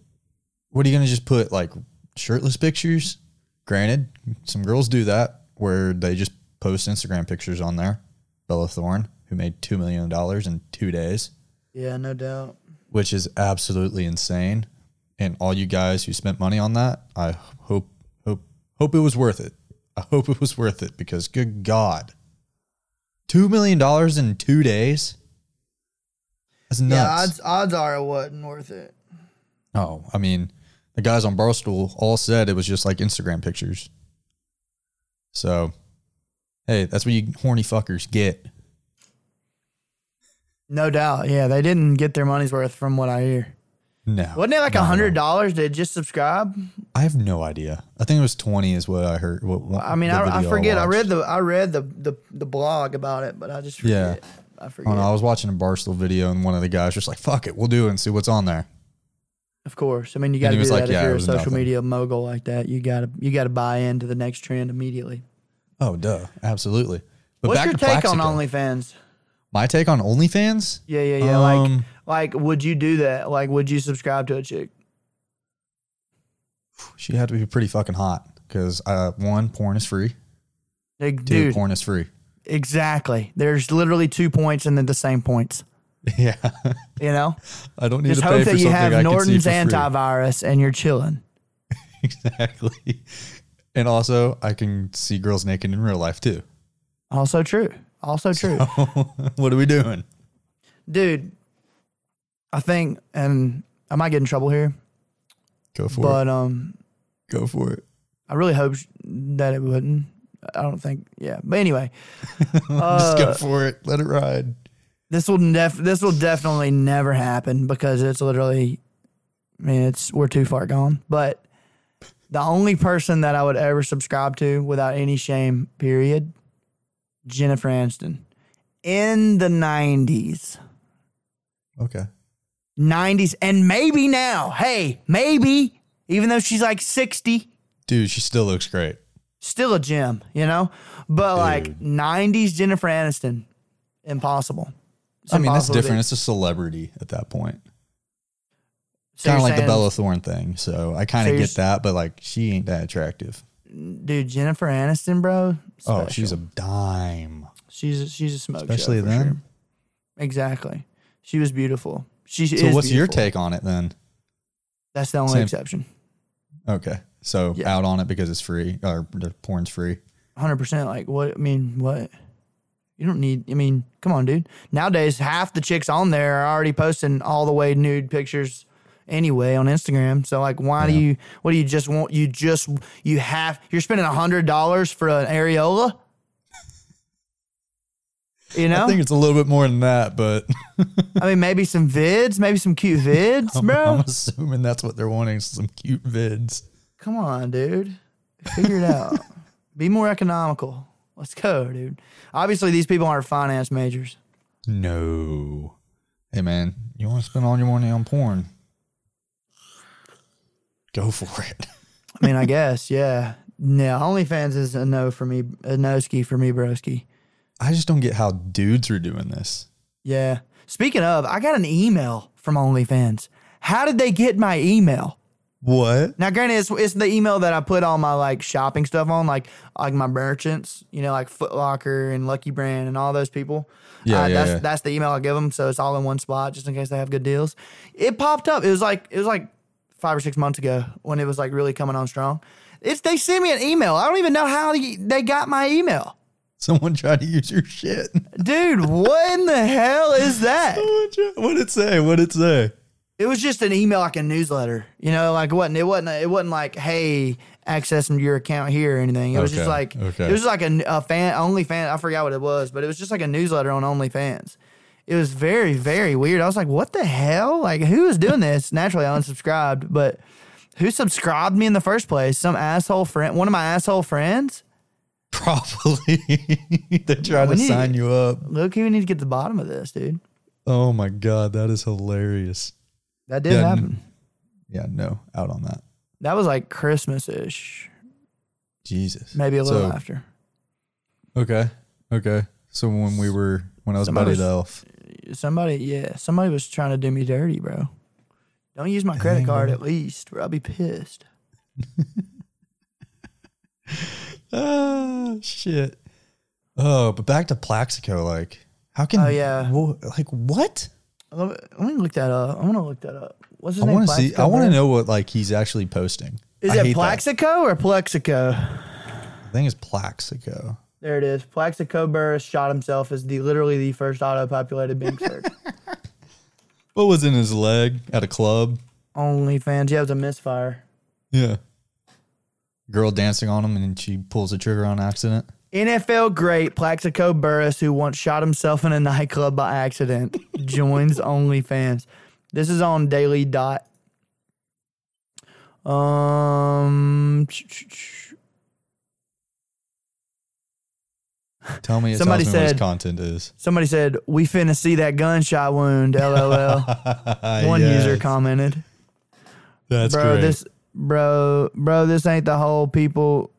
what are you gonna just put like shirtless pictures? Granted, some girls do that where they just post Instagram pictures on there. Bella Thorne, who made two million dollars in two days, Yeah, no doubt. which is absolutely insane. And all you guys who spent money on that, I hope hope hope it was worth it. I hope it was worth it because good God. Two million dollars in two days? That's nuts. Yeah, odds odds are it wasn't worth it. Oh, I mean, the guys on Barstool all said it was just like Instagram pictures. So, hey, that's what you horny fuckers get. No doubt. Yeah, they didn't get their money's worth from what I hear. No, Wasn't it like a hundred dollars to just subscribe? I have no idea. I think it was twenty, is what I heard. What, what I mean, I, I forget. I, watched. read the I read the, the the blog about it, but I just Yeah. forget. I I forget. don't know, I was watching a Barstool video, and one of the guys just like, "Fuck it, we'll do it and see what's on there." Of course. I mean, you got to do that like, if yeah, you're a social nothing. media mogul like that. You got to you got to buy into the next trend immediately. Oh, duh, absolutely. But What's back your to take on Plaxico. OnlyFans? My take on OnlyFans? Yeah, yeah, yeah. like, Um, like, would you do that? Like, would you subscribe to a chick? she had to be pretty fucking hot because uh, one, porn is free. Like, Two, dude, porn is free. exactly. There's literally two points and then the same points. *laughs* Yeah. You know, I don't need just to pay hope that you have I Norton's antivirus and you're chilling. *laughs* Exactly. And also, I can see girls naked in real life too. Also true. Also true. *laughs* what are we doing? dude. I think, and I might get in trouble here, Go for but it. But, um, Go for it. I really hope that it wouldn't. I don't think, yeah. But anyway, *laughs* Just go uh, for it. Let it ride. this will def- this will definitely never happen because it's literally, I mean, it's we're too far gone. But the only person that I would ever subscribe to without any shame, period, Jennifer Aniston, in the '90s. Okay. 90s and maybe now hey maybe even though she's like 60 Dude, she still looks great. still a gem you know but like 90s jennifer aniston impossible It's I mean, that's impossible to different. It's a celebrity at that point. So kind of like the Bella Thorne thing. So I kind of you're get that, but like, she ain't that attractive. dude jennifer aniston bro Oh, she's a dime. she's a, she's a smoke Especially show then. sure. exactly she was beautiful she So what's your take on it then? that's the only Same. exception Okay. So Yeah. out on it because it's free or the porn's free. 100% like what i mean what you don't need i mean come on dude nowadays half the chicks on there are already posting all the way nude pictures anyway on Instagram. So like, why do you? What do you just want? You just you have you're spending a hundred dollars for an areola. You know, I think it's a little bit more than that, but I mean, maybe some vids, maybe some cute vids, *laughs* I'm, bro. I'm assuming that's what they're wanting some cute vids. Come on, dude. Figure it out. *laughs* Be more economical. Let's go, dude. Obviously, these people aren't finance majors. No. Hey, man, you want to spend all your money on porn? Go *laughs* for it. I mean, I guess, yeah. No, OnlyFans is a no for me, a no ski for me, broski. I just don't get how dudes are doing this. Yeah. Speaking of, I got an email from OnlyFans. How did they get my email? What? Now, granted, it's, it's the email that I put all my like shopping stuff on, like like my merchants, you know, like Foot Locker and Lucky Brand and all those people. Yeah, Uh, yeah, that's yeah. that's the email I give them, so it's all in one spot, just in case they have good deals. It popped up. It was like it was like five or six months ago when it was like really coming on strong. It's they sent me an email. I don't even know how they got my email, Someone tried to use your shit. dude. what in the hell is that? *laughs* what did it say? What did it say? It was just an email, like a newsletter. You know, like it wasn't. It wasn't. It wasn't like, hey, access your account here or anything. It was just like okay. it was like a, a fan only fan. I forgot what it was, but it was just like a newsletter on OnlyFans. It was very very weird. I was like, what the hell? Like, who is doing this? *laughs* Naturally, I unsubscribed, but who subscribed me in the first place? Some asshole friend. One of my asshole friends. Probably. *laughs* they tried We to sign you up. Look, we need to get to the bottom of this, dude. Oh my God. That is hilarious. That did Yeah, n- happen. Yeah, no, out on that. That was like Christmas ish, Jesus. maybe a little So- after. Okay. Okay. So when we were, when I was Somebody Buddy the Elf, Somebody, yeah, somebody was trying to do me dirty, bro. Don't use my credit Dang, card bro. at least, or I'll be pissed. oh *laughs* shit. Oh, but back to Plaxico. Like, how can? Oh, yeah. wha- like what? Let me, look that up. I want to look that up. What's his I name? want to see. I want to know what like he's actually posting. Is I it hate that. Plaxico or Plexico? I think it's Plaxico. There it is. Plaxico Burress shot himself as the literally the first auto-populated Bing search. *laughs* What was in his leg at a club? OnlyFans. Yeah, it was a misfire. Yeah. Girl dancing on him and she pulls the trigger on accident. NFL great Plaxico Burress, who once shot himself in a nightclub by accident, *laughs* joins OnlyFans. This is on Daily Dot. Um, Tell me, it Somebody tells me what said- his content is. somebody said we finna see that gunshot wound. *laughs* LOL. One Yes. user commented, That's "Bro, great. this, bro, bro, this ain't the whole people."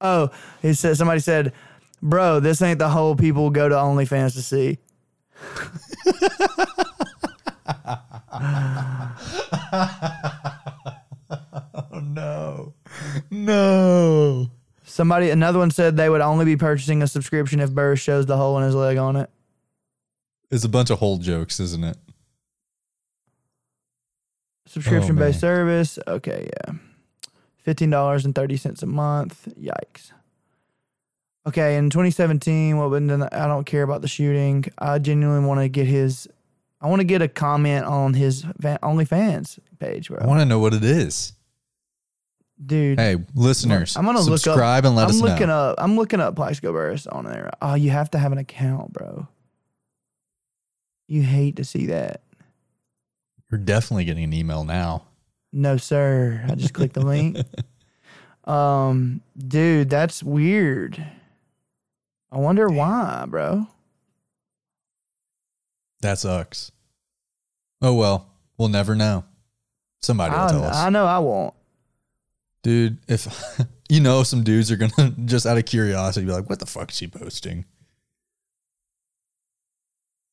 Oh, he said somebody said, "Bro, this ain't the whole people go to OnlyFans to see." *laughs* oh no, no. Somebody, another one said they would only be purchasing a subscription if Burress shows the hole in his leg on it. It's a bunch of hole jokes, isn't it? Subscription based oh, man. service. Okay, yeah. Fifteen dollars and thirty cents a month. Yikes. Okay, in 2017, what I don't care about the shooting. I genuinely want to get his. I want to get a comment on his fa- OnlyFans page, bro. I want to know what it is. Dude, Hey, listeners, I'm gonna look up- subscribe and let I'm us looking know. up. I'm looking up Plaxico Burress on there. Oh, you have to have an account, bro. You hate to see that. You're definitely getting an email now. No, sir. I just clicked the link. *laughs* Um, dude, that's weird. I wonder why, bro. That sucks. Oh well, we'll never know. Somebody will I, tell us. I know I won't. Dude, if *laughs* you know some dudes are gonna *laughs* just out of curiosity be like, what the fuck is she posting?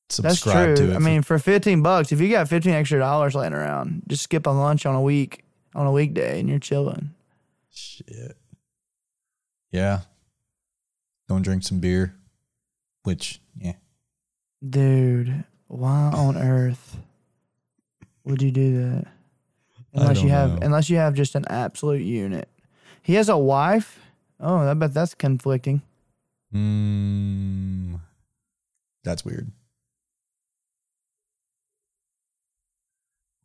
That's Subscribe true. to it. I mean, for 15 bucks, if you got 15 extra dollars laying around, just skip a lunch on a week, on a weekday, and you're chilling. shit. Yeah. Don't drink some beer. Which, yeah. Dude, why on earth would you do that? Unless you have, know. unless you have just an absolute unit. He has a wife. Oh, I bet that's conflicting. Mm, that's weird.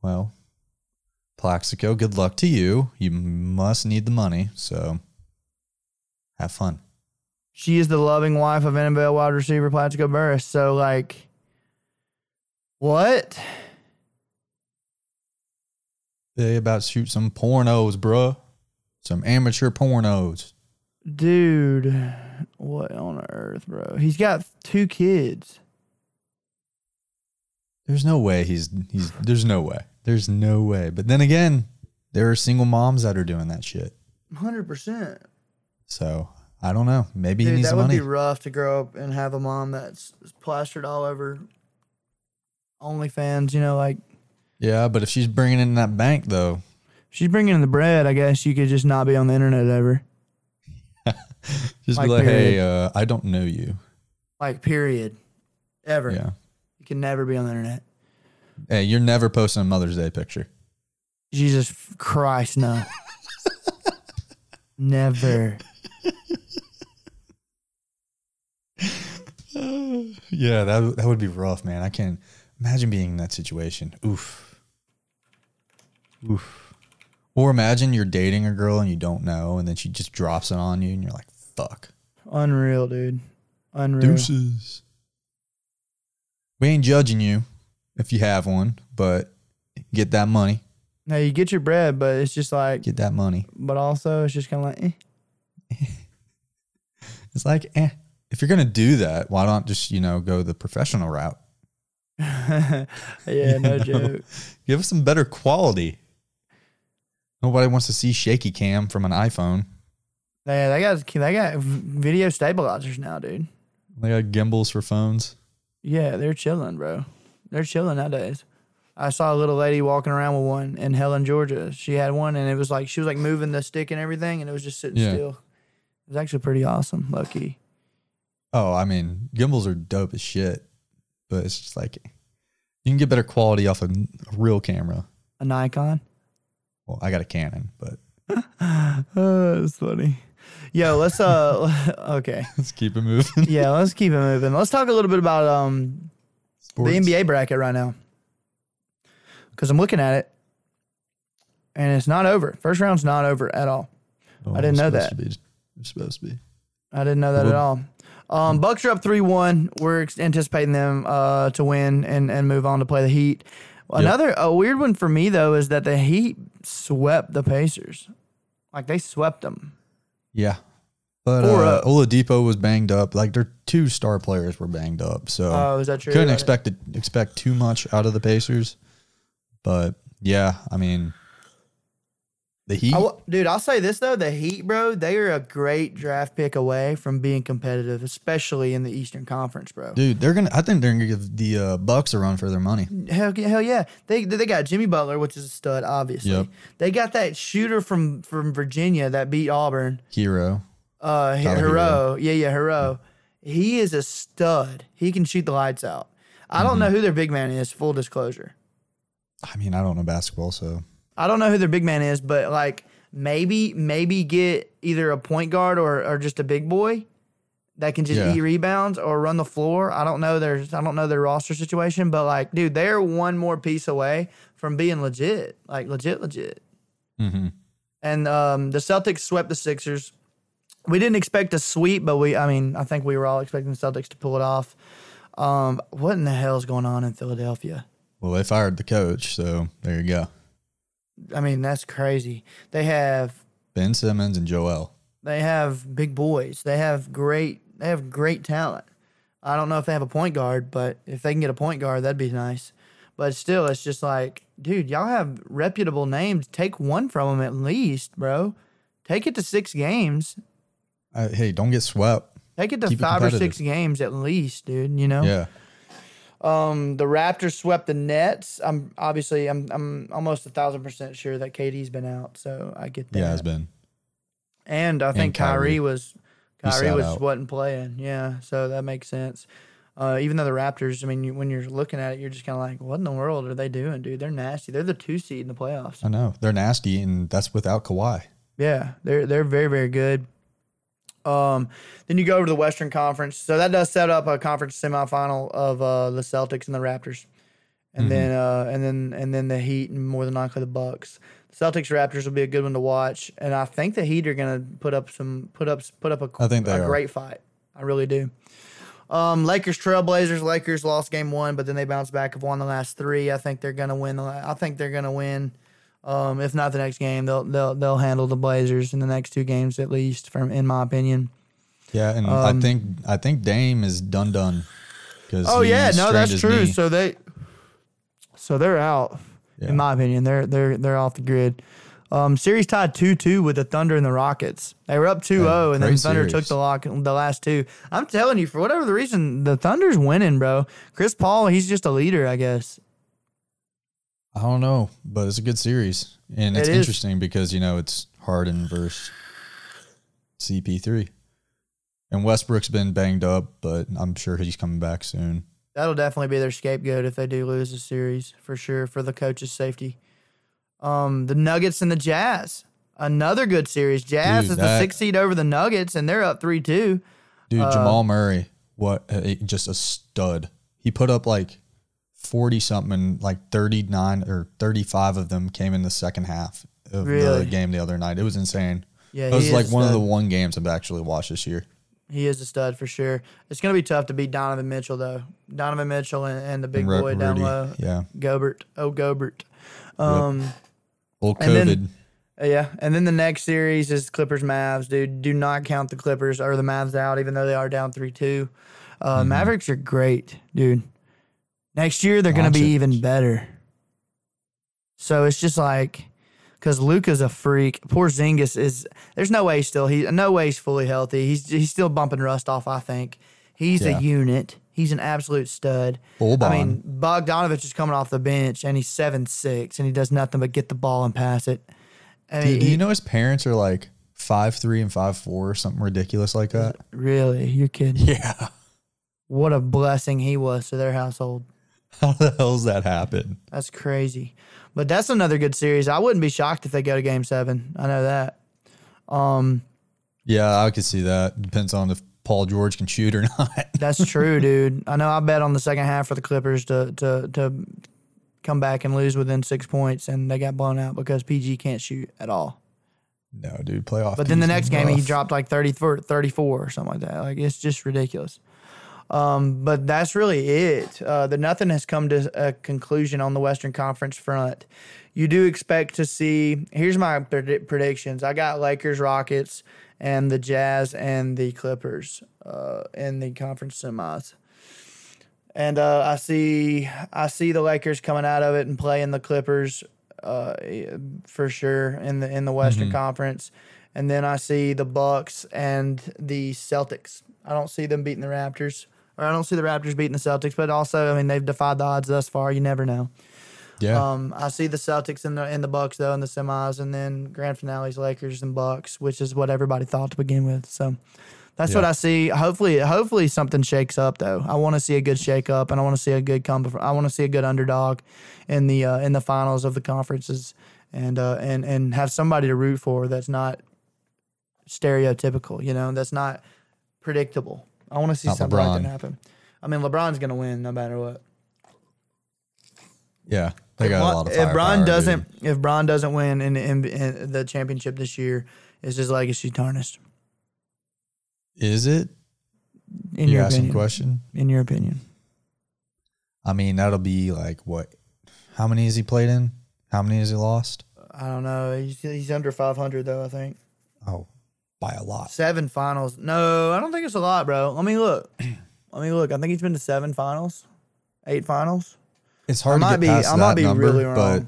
Well, Plaxico, good luck to you. You must need the money, so have fun. She is the loving wife of NFL wide receiver Plaxico Burress. So, like, what? They about to shoot some pornos, bruh. Some amateur pornos. Dude, what on earth, bro? He's got two kids. There's no way he's he's there's no way. There's no way. But then again, there are single moms that are doing that shit. 100%. So I don't know. Maybe he Dude, needs that the would be rough to grow up and have a mom that's plastered all over OnlyFans, you know, like yeah, but if she's bringing in that bank though, she's bringing in the bread, I guess you could just not be on the internet ever. *laughs* just Like, be like, hey, uh, I don't know you. Like, period. Ever. Yeah. You can never be on the internet. Hey, you're never posting a Mother's Day picture. Jesus Christ, no. never. *sighs* Yeah, that that would be rough, man. I can't imagine being in that situation. Oof. Oof. Or imagine you're dating a girl and you don't know, and then she just drops it on you, and you're like, "Fuck." Unreal, dude. Unreal. Deuces. We ain't judging you if you have one, but get that money. Now you get your bread, but it's just like, Get that money. but also it's just kind of like, eh. *laughs* It's like, eh. If you're gonna do that, why not just you know go the professional route? *laughs* yeah, no joke. Give us some better quality. Nobody wants to see shaky cam from an iPhone. Yeah, they got they got video stabilizers now, dude. They got gimbals for phones. Yeah, they're chilling, bro. They're chilling nowadays. I saw a little lady walking around with one in Helen, Georgia. She had one, and it was like she was like moving the stick and everything, and it was just sitting Yeah. still. It was actually pretty awesome, low key. Oh, I mean, gimbals are dope as shit, but it's just like you can get better quality off a, a real camera. A Nikon. Well, I got a Canon, but Oh, *laughs* that's funny. Yo, let's uh, *laughs* okay, let's keep it moving. yeah, let's keep it moving. Let's talk a little bit about um Sports. the NBA bracket right now, because I'm looking at it, and it's not over. First round's not over at all. Oh, I didn't know that. It's supposed to be. I didn't know that at all. Um, Bucks are up three one. We're anticipating them uh, to win and, and move on to play the Heat. Another a weird one for me though is that the Heat swept the Pacers, like they swept them. Yeah. But Four uh, up. Oladipo was banged up. Like their two star players were banged up, so Oh, is that true? couldn't expect to, expect too much out of the Pacers. But yeah, I mean, the Heat. I dude, I'll say this though: the Heat, bro, they are a great draft pick away from being competitive, especially in the Eastern Conference, bro. Dude, they're gonna. I think they're gonna give the uh, Bucks a run for their money. Hell, yeah- hell yeah! They they got Jimmy Butler, which is a stud, obviously. Yep. They got that shooter from from Virginia that beat Auburn. Herro. Uh, H- Tyler Herro. Yeah, yeah, Herro. He is a stud. He can shoot the lights out. I Mm-hmm. don't know who their big man is. Full disclosure, I mean, I don't know basketball, so I don't know who their big man is, but like maybe maybe get either a point guard or or just a big boy that can just Yeah. eat rebounds or run the floor. I don't know their I don't know their roster situation, but like, dude, they're one more piece away from being legit, like legit, legit. Mhm. And um, the Celtics swept the Sixers. We didn't expect a sweep, but we, I mean, I think we were all expecting the Celtics to pull it off. Um, what in the hell is going on in Philadelphia? well, they fired the coach, so there you go. I mean, that's crazy. They have Ben Simmons and Joel. they have big boys. They have great they have great talent. I don't know if they have a point guard, but if they can get a point guard, that'd be nice. But still, it's just like, dude, y'all have reputable names. Take one from them at least, bro. Take it to six games. Uh, hey, don't get swept. Take it to Keep it five or six games at least, dude. You know. Yeah. Um, the Raptors swept the Nets. I'm obviously I'm I'm almost a thousand percent sure that KD's been out, so I get that. Yeah, it's been. And I think Kyrie, Kyrie. was Kyrie was out. wasn't playing. Yeah, so that makes sense. Uh, even though the Raptors, I mean, you, when you're looking at it, you're just kind of like, what in the world are they doing, dude? They're nasty. They're the two seed in the playoffs. I know they're nasty, and that's without Kawhi. Yeah, they're they're very very good. Um, then you go over to the Western Conference, so that does set up a conference semifinal of uh, the Celtics and the Raptors, and Mhm. then uh, and then and then the Heat and more than likely the Bucks. Celtics Raptors will be a good one to watch, and I think the Heat are gonna put up some put up put up a, I think they a are. great fight. I really do. Um, Lakers Trailblazers. Lakers lost game one, but then they bounced back. Have won the last three. I think they're gonna win. The I think they're gonna win. Um, if not the next game, they'll they'll they'll handle the Blazers in the next two games at least. From in my opinion. Yeah, and Um, I think I think Dame is done done. Oh yeah, no, that's true. So they, so they're out. Yeah. In my opinion, they're they're they're off the grid. Um, series tied two two with the Thunder and the Rockets. They were up 2-0, and then Thunder took the lock the last two. I'm telling you, for whatever the reason, the Thunder's winning, bro. Chris Paul, he's just a leader, I guess. I don't know, but it's a good series, and it's It interesting because you know it's Harden versus CP3, and Westbrook's been banged up, but I'm sure he's coming back soon. That'll definitely be their scapegoat if they do lose the series for sure for the coach's safety. Um, the Nuggets and the Jazz, another good series. Jazz Dude, is the that- six seed over the Nuggets, and they're up three two. Dude, Uh, Jamal Murray, what just a stud. He put up like 40 something, and like 39 or 35 of them came in the second half of Really? the game the other night. It was insane. Yeah, It was like one of the one games I've actually watched this year. He is a stud for sure. It's going to be tough to beat Donovan Mitchell though. Donovan Mitchell and, and the big And boy down Rudy, low, Yeah. Gobert. Oh, Gobert. Um, Old And COVID. then- yeah, and then the next series is Clippers Mavs. Dude, do not count the Clippers or the Mavs out, even though they are down three two. Uh, Mm-hmm. Mavericks are great, dude. Next year they're going to be even better. So it's just like because Luka's a freak. Porzingis is. There's no way he's still he no way he's fully healthy. He's he's still bumping rust off. I think he's Yeah. a unit. He's an absolute stud. I mean, Bogdanovich is coming off the bench and he's seven six and he does nothing but get the ball and pass it. I mean, Dude, do he- you know his parents are like five three and five four or something ridiculous like that? really, you're kidding. *laughs* Yeah. What a blessing he was to their household. *laughs* How the hell's that happen? That's crazy. But that's another good series. I wouldn't be shocked if they go to game seven. I know that. Um, Yeah, I could see that. Depends on if Paul George can shoot or *laughs* not. That's true, dude. I know I bet on the second half for the Clippers to to to come back and lose within six points, and they got blown out because PG can't shoot at all. no, dude, playoff. But then the next game, he dropped like 30 34 or something like that. Like it's just ridiculous. Um, but that's really it. Uh, the nothing has come to a conclusion on the Western Conference front. You do expect to see. Here's my predi- predictions. I got Lakers, Rockets, and the Jazz and the Clippers uh, in the conference semis. And uh, I see, I see the Lakers coming out of it and playing the Clippers uh, for sure in the in the Western Conference. And then I see the Bucks and the Celtics. I don't see them beating the Raptors, or I don't see the Raptors beating the Celtics. But also, I mean, they've defied the odds thus far. You never know. Yeah. Um, I see the Celtics in the in the Bucks though in the semis, and then grand finales Lakers and Bucks, which is what everybody thought to begin with. So that's what I see. Hopefully, hopefully something shakes up though. I want to see a good shake up, and I want to see a good come. I want to see a good underdog in the uh, in the finals of the conferences, and uh, and and have somebody to root for that's not stereotypical. You know, that's not predictable. I want to see Not something like LeBron. that happen. I mean, LeBron's gonna win no matter what. yeah. They got a lot of if firepower, Bron dude. doesn't, if Bron doesn't win in, in, in the championship this year, is his legacy tarnished? Is it? In you your asking opinion? question? In your opinion? I mean, that'll be like what? How many has he played in? How many has he lost? I don't know. He's, he's under 500 though. I think Oh, by a lot. seven finals. No, I don't think it's a lot, bro. Let me look. *clears throat* Let me look. I think he's been to seven finals, eight finals. It's I hard to might get be. past I might that be number, really but.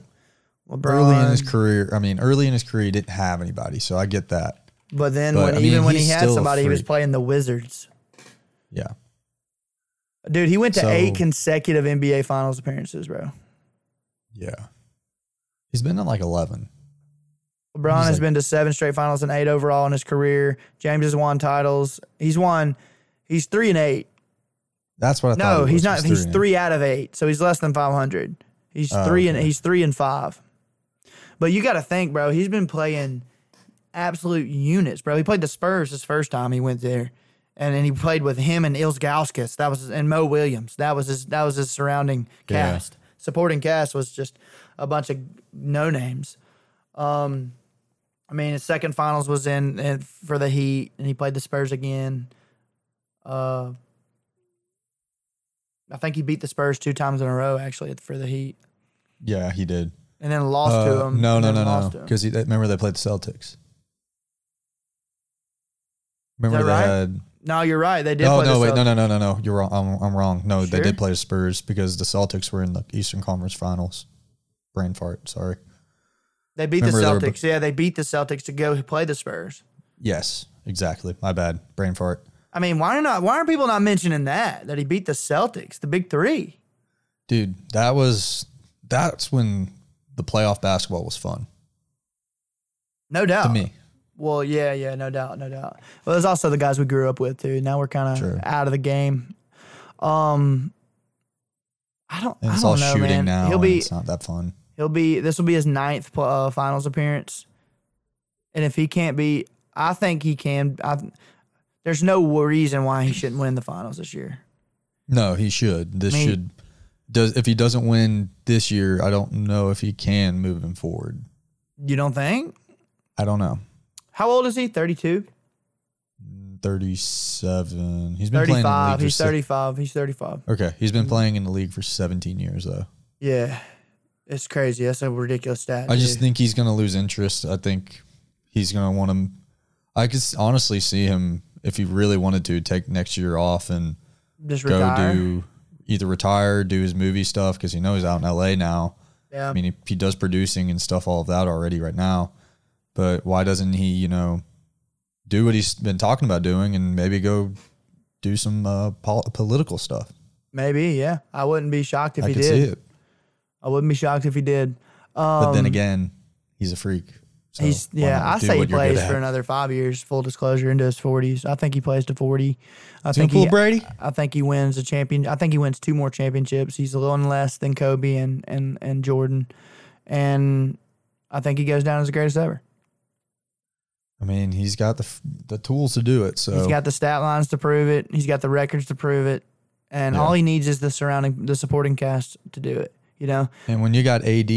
LeBron, early in his career, I mean, early in his career, he didn't have anybody, so I get that. but then but, when I mean, even when he had somebody, he was playing the Wizards. Yeah, Dude, he went to So- eight consecutive NBA Finals appearances, bro. yeah. He's been in like eleven. LeBron He's has like- been to seven straight finals and eight overall in his career. James has won titles. He's won. He's three and eight. That's what I thought. No, he's was. not. He's and- three out of eight, so he's less than five hundred. He's Oh, three and okay. he's three and five. But you got to think, bro. He's been playing absolute units, bro. He played the Spurs his first time he went there, and then he played with him and Ilgauskas. That was and Mo Williams. That was his. That was his surrounding Yeah. cast. supporting cast was just a bunch of no names. Um, I mean, his second finals was in, in for the Heat, and he played the Spurs again. Uh, I think he beat the Spurs two times in a row actually for the Heat, Yeah, he did. and then lost to Uh, him. no, no, no, no. Because remember they played the Celtics. Remember they right? had. No, you're right. They did. Oh play no, the wait, no, Celtics. no, no, no, no. You're wrong. I'm, I'm wrong. No, they did play the Spurs because the Celtics were in the Eastern Conference Finals. Brain fart. Sorry. They beat the Remember were Celtics. Yeah, they beat the Celtics to go play the Spurs. Yes, exactly. My bad. Brain fart. I mean, why not? Why are people not mentioning that? That he beat the Celtics, the Big Three. Dude, that was that's when the playoff basketball was fun No doubt. to me. Well, yeah, yeah, no doubt, no doubt. Well, there's also the guys we grew up with too. Now we're kind of out of the game. Um, I don't. And I it's don't all know, shooting man. now. He'll be. it's not that fun. He'll be. This will be his ninth uh, finals appearance, and if he can't be, I think he can. I, there's no reason why he shouldn't win the finals this year. No, he should. This I mean- should does if he doesn't win this year, I don't know if he can moving forward. You don't think? I don't know. How old is he? 32? 37. He's been playing in the 35. league for He's se- 35. He's 35. Okay, he's been playing in the league for 17 years though. Yeah. It's crazy. That's a ridiculous stat. I just think he's going to lose interest. I think he's going to want to I could honestly see him if he really wanted to take next year off and just go retire. do either retire, do his movie stuff because he knows he's out in LA now. yeah. I mean, he, he does producing and stuff, all of that already right now. But why doesn't he, you know, do what he's been talking about doing and maybe go do some uh, pol- political stuff? Maybe, yeah. I wouldn't be shocked if I he did. I wouldn't be shocked if he did. Um, But then again, he's a freak. So he's yeah. I say he what you're good plays for another five years. Full disclosure, into his forties. I think he plays to forty. I Is he gonna think he. Brady? I think he wins a champion. I think he wins two more championships. He's a little less than Kobe and and and Jordan, and I think he goes down as the greatest ever. I mean, he's got the the tools to do it. So He's got the stat lines to prove it. He's got the records to prove it, and Yeah. all he needs is the surrounding, the supporting cast to do it. You know, and when you got AD,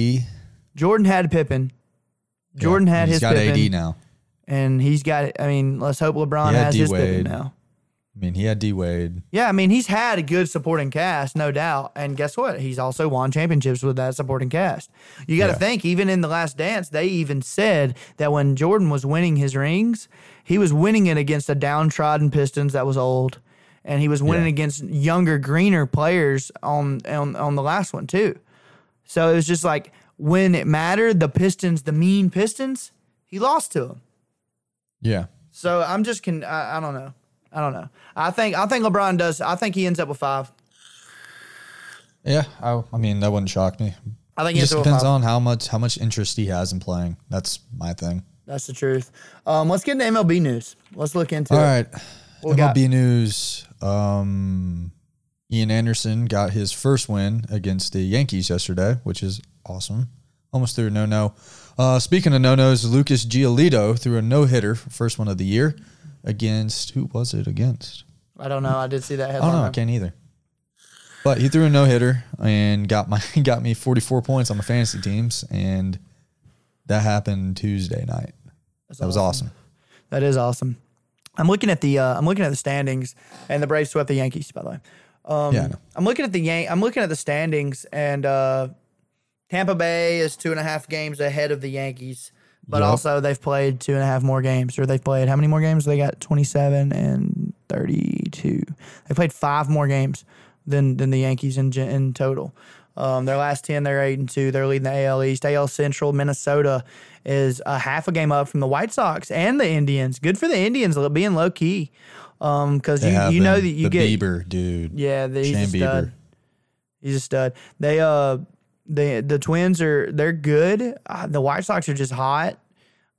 Jordan had Pippen. Jordan yeah, had he's his got Pippen, AD now. and he's got. I mean, let's hope LeBron He had has his Pippen D-Wade. now. I mean, he had D Wade. Yeah, I mean, he's had a good supporting cast, no doubt. And guess what? He's also won championships with that supporting cast. You got to Yeah. think, even in the last dance, they even said that when Jordan was winning his rings, he was winning it against a downtrodden Pistons that was old. And he was winning Yeah. against younger, greener players on, on on the last one too. So it was just like when it mattered, the Pistons, the mean Pistons, he lost to them. Yeah, So I'm just can I, I don't know. I don't know. I think I think LeBron does. I think he ends up with five. yeah. I, I mean, that wouldn't shock me. I think It just depends on how much how much interest he has in playing. That's my thing. That's the truth. Um, let's get into MLB news. Let's look into All it. right. What? MLB news. Um, Ian Anderson got his first win against the Yankees yesterday, which is awesome. Almost threw a no no. Uh, speaking of no nos, Lucas Giolito threw a no hitter, first one of the year, against who was it against? I don't know. I did see that I headline. don't know. I can't either. But he threw a no hitter and got my *laughs* got me 44 points on the fantasy teams, and that happened Tuesday night. That's That was awesome. That is awesome. I'm looking at the uh, I'm looking at the standings, and the Braves swept the Yankees. By the way, um, Yeah. I'm looking at the Yan- I'm looking at the standings, and uh, Tampa Bay is two and a half games ahead of the Yankees, but Yup. also they've played two and a half more games, or they've played how many more games? They got 27 and 32. They played five more games than than the Yankees in in total. Um, their last ten, they're eight and two. They're leading the AL East. AL Central, Minnesota is a half a game up from the White Sox and the Indians. Good for the Indians being low key, because you you know that you the get Bieber dude. yeah, the, he's Shane a stud. Bieber. He's a stud. They uh the the Twins are they're good. Uh, the White Sox are just hot.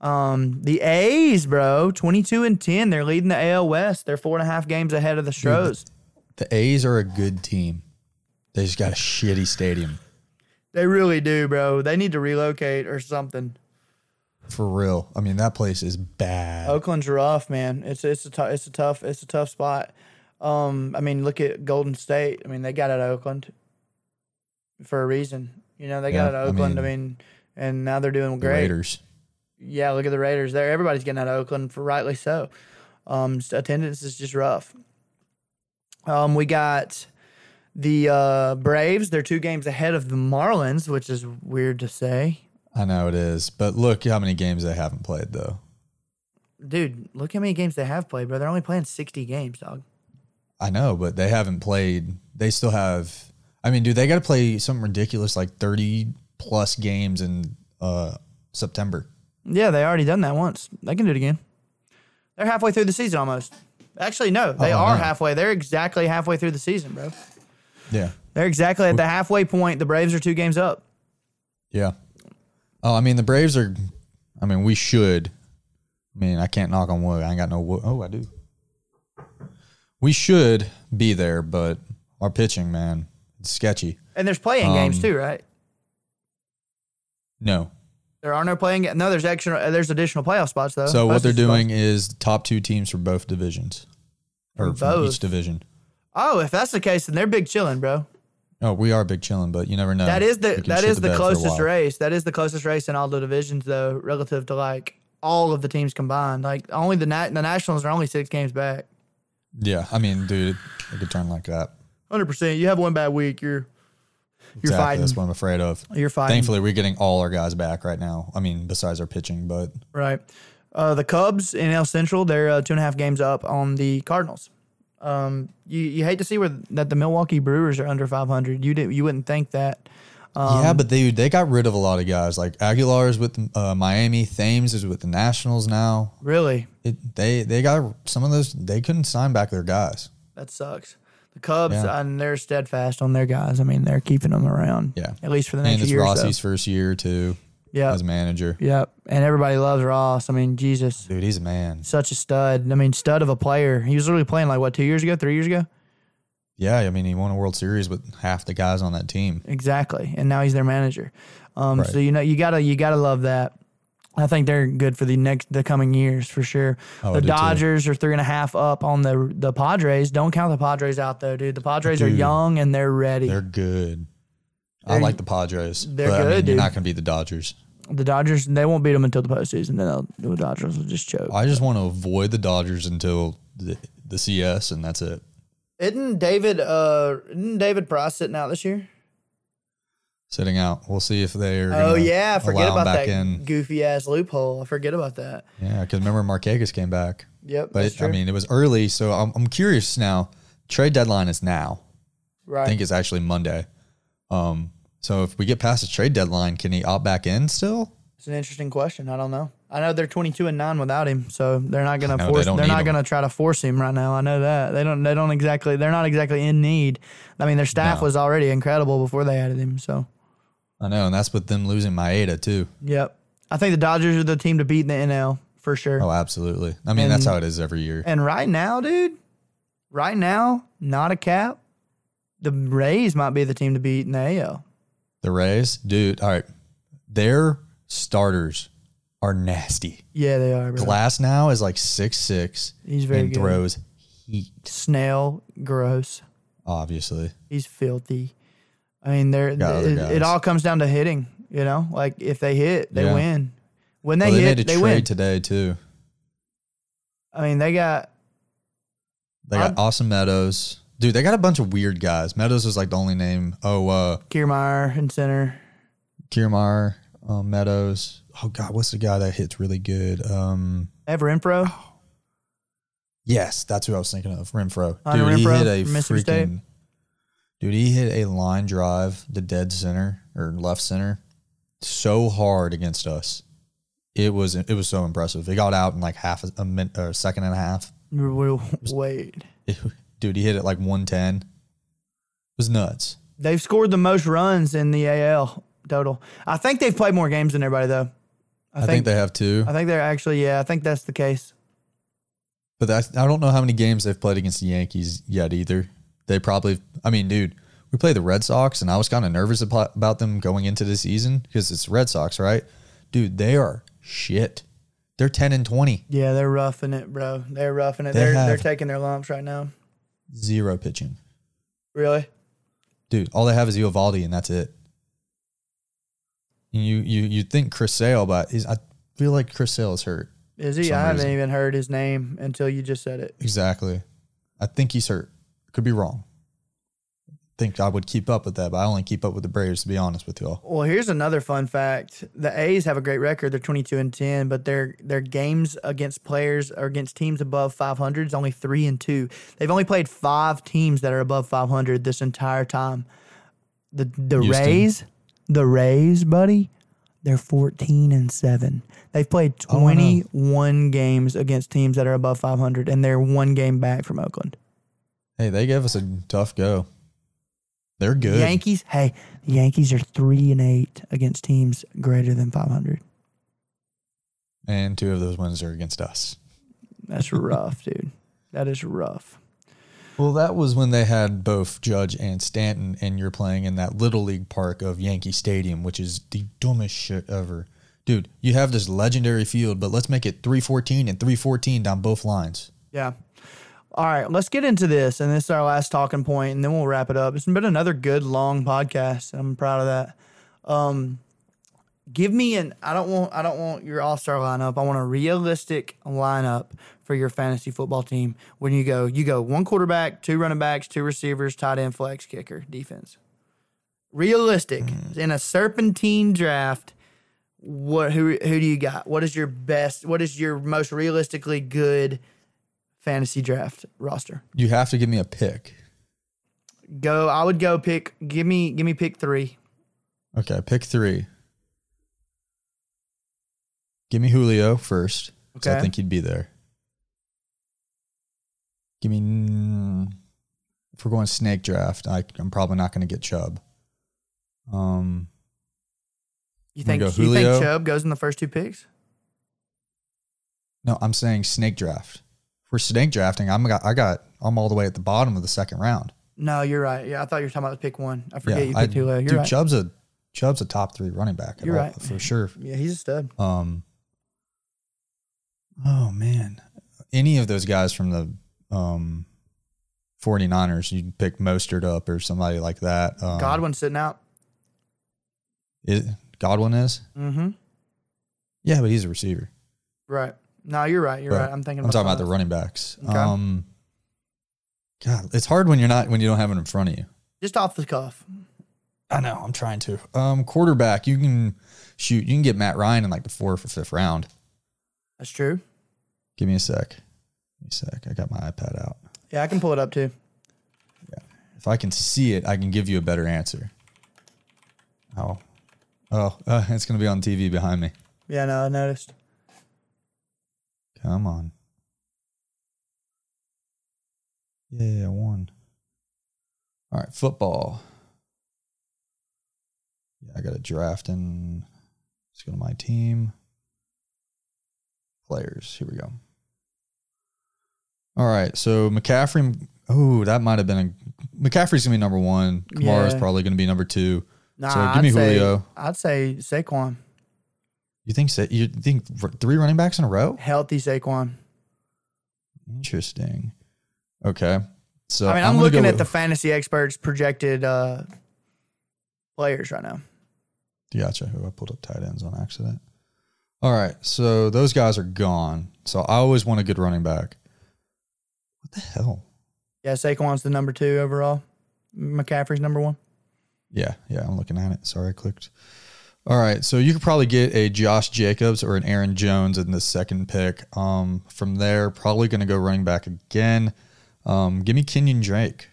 Um, the A's, bro, twenty two and ten. They're leading the AL West. They're four and a half games ahead of the Stros. The A's are a good team. They just got a shitty stadium. They really do, bro. They need to relocate or something. For real. I mean, that place is bad. Oakland's rough, man. It's it's a it's a tough it's a tough spot. Um, I mean, look at Golden State. I mean, they got it at Oakland. for a reason. You know, they got Yeah, out of Oakland. I mean, mean, and now they're doing The great. Raiders. Yeah, look at the Raiders. There, everybody's getting out of Oakland for rightly so. Um, attendance is just rough. Um, we got the uh, Braves. They're two games ahead of the Marlins, which is weird to say. I know it is, but look how many games they haven't played though. Dude, look how many games they have played, bro. They're only playing sixty games, dog. I know, but they haven't played. They still have. I mean, dude, they got to play something ridiculous like thirty plus games in uh, September. Yeah, they already done that once. They can do it again. They're halfway through the season almost. Actually, no, they Oh, are no. halfway. They're exactly halfway through the season, bro. Yeah, They're exactly at the halfway point. The Braves are two games up. yeah. Oh, I mean, the Braves are. I mean, we should. I mean, I can't knock on wood. I ain't got no wood. Oh, I do. We should be there, but our pitching, man, it's sketchy. And there's playing games Um, too, right? No. There are no playing. No, there's extra. There's additional playoff spots though. So what they're doing is top two teams for both divisions, or both. each division. Oh, if that's the case, then they're big chilling, bro. Oh, we are big chilling, but you never know. That is the that is that shit is the a closest race. That is the closest race in all the divisions though, relative to like all of the teams combined. Like only the nat- the Nationals are only six games back. Yeah, I mean, dude, it could turn like that. Hundred percent. You have one bad week, you're you're exactly. fighting. That's what I'm afraid of. You're fighting. Thankfully, we're getting all our guys back right now. I mean, besides our pitching, but Right. Uh, the Cubs in El Central, they're uh, two and a half games up on the Cardinals. Um, you, you hate to see where that the Milwaukee Brewers are under 500. You did you wouldn't think that. Um, yeah, but they they got rid of a lot of guys. Like Aguilar is with uh, Miami, Thames is with the Nationals now. Really, It, they they got some of those. They couldn't sign back their guys. that sucks. The Cubs Yeah. and they're steadfast on their guys. I mean, they're keeping them around. Yeah. at least for the And next it's year. Ross's so. first year too Yeah, as manager. yeah, and everybody loves Ross. I mean, Jesus, Dude, he's a man. such a stud. I mean, stud of a player. He was literally playing like what two years ago, three years ago. Yeah, I mean, he won a World Series with half the guys on that team. Exactly, and now he's their manager. Um, Right. So you know you gotta you gotta love that. I think they're good for the next the coming years for sure. Oh, the do too. Dodgers are three and a half up on the the Padres. Don't count the Padres out though, dude. The Padres are young and they're ready. They're good. I They're- like the Padres. they're but, I good, mean, dude. You're not going to beat the Dodgers. The Dodgers they won't beat them until the postseason. Then they'll, the Dodgers will just choke. I just want to avoid the Dodgers until the, the CS, and that's it. Isn't David uh isn't David Price sitting out this year? Sitting out. We'll see if they're. Oh yeah, forget about back that in. goofy ass loophole. I forget about that. Yeah, because remember Markakis came back, Yep, but that's it, true. I mean it was early, so I'm, I'm curious now. Trade deadline is now. right. I think it's actually Monday. Um, so if we get past the trade deadline, can he opt back in still? It's an interesting question. I don't know. I know they're 22 and 9 without him, so they're not going to force don't they're not going to try to force him right now. I know that. They don't they don't exactly they're not exactly in need. I mean, their staff No. was already incredible before they added him, so I know, and that's with them losing Maeda too. yep. I think the Dodgers are the team to beat in the NL for sure. Oh, absolutely. I mean, that's how it is every year. And right now, dude, right now, not a cap. The Rays might be the team to beat in the AL. The Rays, dude. All right, their starters are nasty. Yeah, they are. Bro. Glasnow is like six six He's very and good. throws heat. Snell, gross. Obviously, He's filthy. I mean, they're it, it all comes down to hitting. You know, like if they hit, they Yeah. win. When they well, they hit, made a they trade win. today too. I mean, they got They got I'd- Austin Meadows, dude. They got a bunch of weird guys. Meadows was like the only name. Oh, uh, Kiermaier and center. Kiermaier, um, Meadows. Oh God, what's the guy that hits really good? Um, Ever Impro. yes, that's who I was thinking of. Renfroe. Dude, he Renfroe hit a State. freaking. Dude, he hit a line drive to dead center or left center, so hard against us. It was it was so impressive. He got out in like half a, a minute or a second and a half. Wait, It- dude, he hit it like one ten. It was nuts. they've scored the most runs in the AL total. I think they've played more games than everybody though. I, think, they have two, I think they're actually yeah. I think that's the case. but that's, I don't know how many games they've played against the Yankees yet either. They probably, I mean, dude, we play the Red Sox, and I was kind of nervous about, them going into the season because it's Red Sox, right? Dude, they are shit. They're ten and twenty, Yeah, they're roughing it, bro. They're roughing it. They are they're taking their lumps right now. Zero pitching. Really? dude, all they have is Eovaldi, and that's it. And you you you think Chris Sale, but he's, I feel like Chris Sale is hurt. Is he? I haven't reason. even heard his name until you just said it. Exactly. I think he's hurt. Could be wrong. Think I would keep up with that, but I only keep up with the Braves to be honest with y'all. Well, here's another fun fact: the A's have a great record. They're 22 and 10, but their their games against players or against teams above 500 is only three and two. They've only played five teams that are above 500 this entire time. The the Houston. Rays, the Rays, buddy, they're 14 and seven. They've played Oh, I 21 games against teams that are above 500, and they're one game back from Oakland. Hey, they gave us a tough go. They're good. Yankees, hey, the Yankees are three and eight against teams greater than 500. and two of those wins are against us. That's rough, dude. That is rough. Well, that was when they had both Judge and Stanton, and you're playing in that little league park of Yankee Stadium, which is the dumbest shit ever. Dude, you have this legendary field, but let's make it 314 and 314 down both lines. Yeah. All right, let's get into this, and this is our last talking point, and then we'll wrap it up. It's been another good long podcast. I'm proud of that. Um, give me an. I don't want. I don't want your all star lineup. I want a realistic lineup for your fantasy football team. When you go, you go one quarterback, two running backs, two receivers, tight end, flex, kicker, defense. Realistic in a serpentine draft. What who who do you got? What is your best? What is your most realistically good fantasy draft roster? You have to give me a pick. Go. I would go pick. Give me. Give me pick three. Okay, pick three. Give me Julio first. 'cause I think he'd be there. Give me. If we're going snake draft, I, I'm probably not going to get Chubb. Um, You think? go You think Chubb goes in the first two picks? no, I'm saying snake draft. For snake drafting, I'm got I got I'm all the way at the bottom of the second round. No, you're right. Yeah, I thought you were talking about pick one. I forget you I, picked Julio. You're dude, right. Chubb's a Chubb's a top three running back. You're all, right. for sure. Yeah, he's a stud. Um. Oh man, any of those guys from the um, 49ers, you can pick Mostert up or somebody like that. Um, Godwin's sitting out. is, Godwin is. Mm-hmm. Yeah, but he's a receiver. Right. No, you're right. You're But right. I'm thinking. I'm talking about the running backs. Okay. Um. God, it's hard when you're not when you don't have it in front of you. just off the cuff. I know. I'm trying to. Um, quarterback, you can shoot. You can get Matt Ryan in like the fourth or fifth round. That's true. Give me a sec. Give me a sec. I got my iPad out. Yeah, I can pull it up too. Yeah. If I can see it, I can give you a better answer. Oh, oh, uh, it's gonna be on TV behind me. Yeah, no, I noticed. Come on. Yeah, one. All right, football. Yeah, I got a draft and let's go to my team. Players. Here we go. All right, so McCaffrey. Oh, that might have been a McCaffrey's gonna be number one. Kamara's Yeah. probably gonna be number two. Nah, So give I'd me say, Julio. I'd say Saquon. You think you think three running backs in a row? Healthy Saquon. Interesting. Okay, so I mean, I'm, gonna looking at with- the fantasy experts projected uh, players right now. Gotcha. Who I pulled up tight ends on accident. All right, so those guys are gone. So I always want a good running back. What the hell? Yeah, Saquon's the number two overall. McCaffrey's number one. Yeah, yeah, I'm looking at it. Sorry, I clicked. All right, so you could probably get a Josh Jacobs or an Aaron Jones in the second pick. Um, from there, probably going to go running back again. Um, give me Kenyan Drake.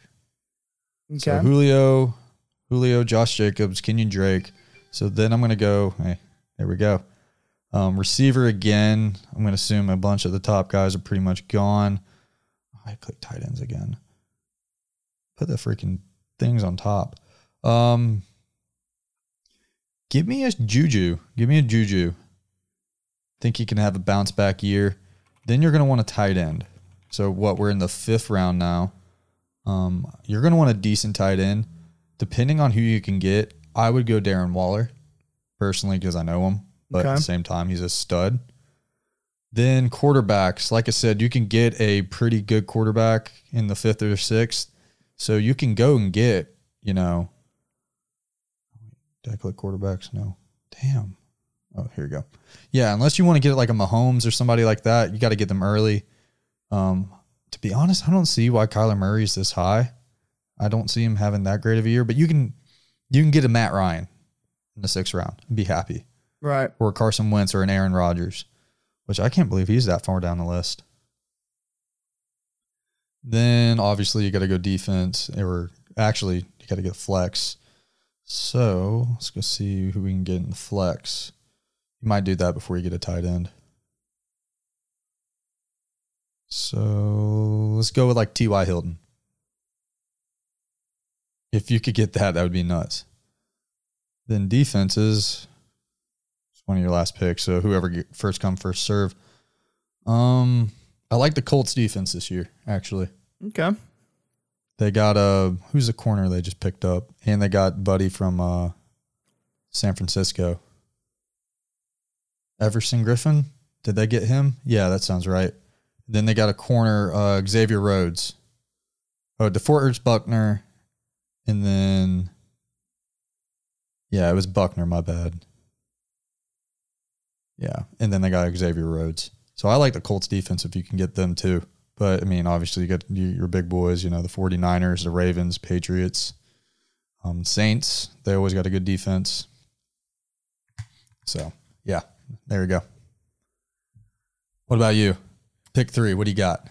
Okay. So Julio, Julio, Josh Jacobs, Kenyan Drake. So then I'm going to go. Hey, there we go. Um, receiver again. I'm going to assume a bunch of the top guys are pretty much gone. I click tight ends again. Put the freaking things on top. Um, give me a Juju. Give me a Juju. Think he can have a bounce back year. Then you're going to want a tight end. So what? We're in the fifth round now. Um, you're going to want a decent tight end. Depending on who you can get, I would go Darren Waller personally because I know him, but at the same time, he's a stud. Then quarterbacks, like I said, you can get a pretty good quarterback in the fifth or sixth. So you can go and get, you know, Did I click quarterbacks? No. Damn. Oh, here we go. Yeah, unless you want to get like a Mahomes or somebody like that, you got to get them early. Um, to be honest, I don't see why Kyler Murray's this high. I don't see him having that great of a year, but you can you can get a Matt Ryan in the sixth round and be happy, Right. or a Carson Wentz or an Aaron Rodgers, which I can't believe he's that far down the list. Then obviously you got to go defense, or actually you got to get flex. So let's go see who we can get in the flex. You might do that before you get a tight end. So let's go with like T.Y. Hilton. If you could get that, that would be nuts. Then defenses, it's one of your last picks. So whoever get first come first serve. Um, I like the Colts defense this year. Actually, Okay. They got a who's the corner they just picked up, and they got Buddy from uh San Francisco. Everson Griffen. Did they get him? Yeah, that sounds right. Then they got a corner, uh, Xavier Rhodes. Oh, DeForest Buckner, and then yeah, it was Buckner. My bad. Yeah, and then they got Xavier Rhodes. So I like the Colts defense if you can get them too. But I mean, obviously you got your big boys, you know, the 49ers, the Ravens, Patriots, um, Saints. They always got a good defense. So yeah, there we go. What about you? Pick three. What do you got?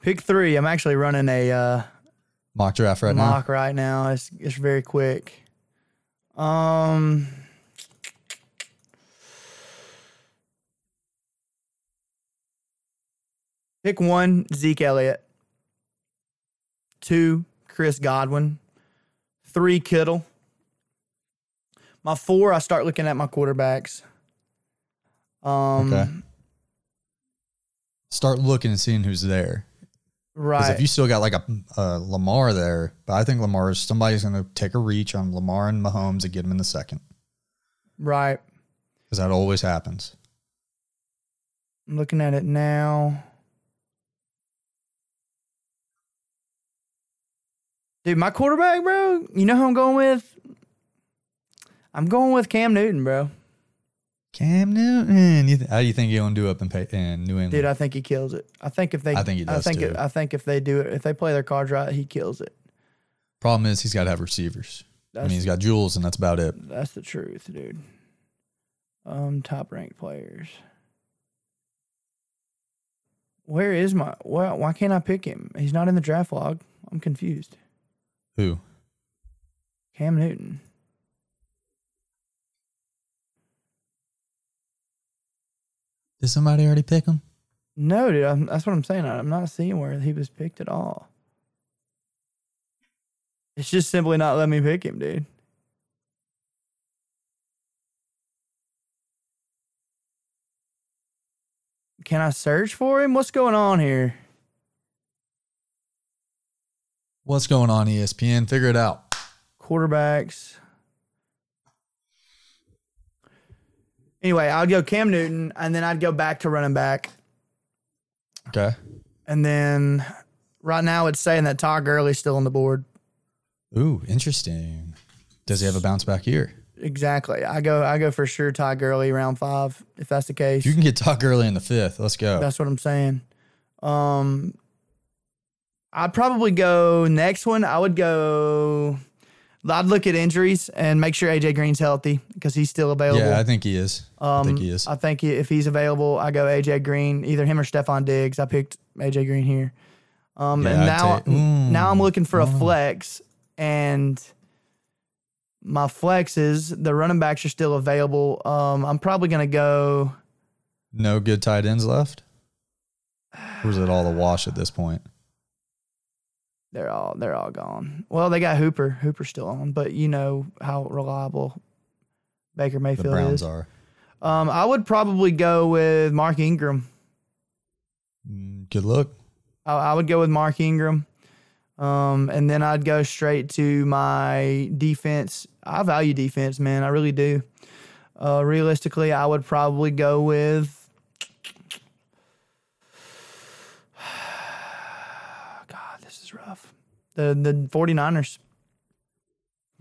Pick three. I'm actually running a uh, Mock draft right now. mock right now. It's it's very quick. Um. Pick one, Zeke Elliott. Two, Chris Godwin. Three, Kittle. My four, I start looking at my quarterbacks. Um, Okay. Start looking and seeing who's there. Right. if you still got like a, a Lamar there, but I think Lamar is somebody's going to take a reach on Lamar and Mahomes and get him in the second right. because that always happens. I'm looking at it now. Dude, my quarterback, bro, you know who I'm going with? I'm going with Cam Newton, bro. Cam Newton. You th- how do you think he'll do up in, pa- in New England? Dude, I think he kills it. I think if they I think he does, I think too. I think if they do it, if they play their cards right, he kills it. Problem is he's got to have receivers. I mean, he's got Jules, and that's about it. that's the truth, dude. Um top ranked players. Where is my why why can't I pick him? He's not in the draft log. I'm confused. Who? Cam Newton. Did somebody already pick him? No, dude, I'm, that's what I'm saying. I'm not seeing where he was picked at all. It's just simply not letting me pick him, dude. Can I search for him? What's going on here? What's going on, ESPN? Figure it out. Quarterbacks. Anyway, I'd go Cam Newton, and then I'd go back to running back. Okay. And then right now it's saying that Todd Gurley's still on the board. Ooh, interesting. Does he have a bounce back year? Exactly. I go I go for sure Todd Gurley round five, if that's the case. You can get Todd Gurley in the fifth. Let's go. That's what I'm saying. Um I'd probably go next one. I would go I'd look at injuries and make sure AJ Green's healthy because he's still available. yeah, I think he is. I um, think he is. I think he- if he's available, I go AJ Green, either him or Stefon Diggs. I picked AJ Green here. Um, Yeah, and I'd now, take- Ooh. now I'm looking for a Oh. flex, and my flexes, the running backs are still available. Um, I'm probably gonna go. No good tight ends left? Or is it all a wash at this point? They're all they're all gone. Well, they got Hooper. Hooper's still on, but you know how reliable Baker The Mayfield Browns is. are. Um, I would probably go with Mark Ingram. Mm, Good luck. I, I would go with Mark Ingram. Um, and then I'd go straight to my defense. I value defense, man. I really do. Uh, realistically, I would probably go with. God, this is rough. The the 49ers.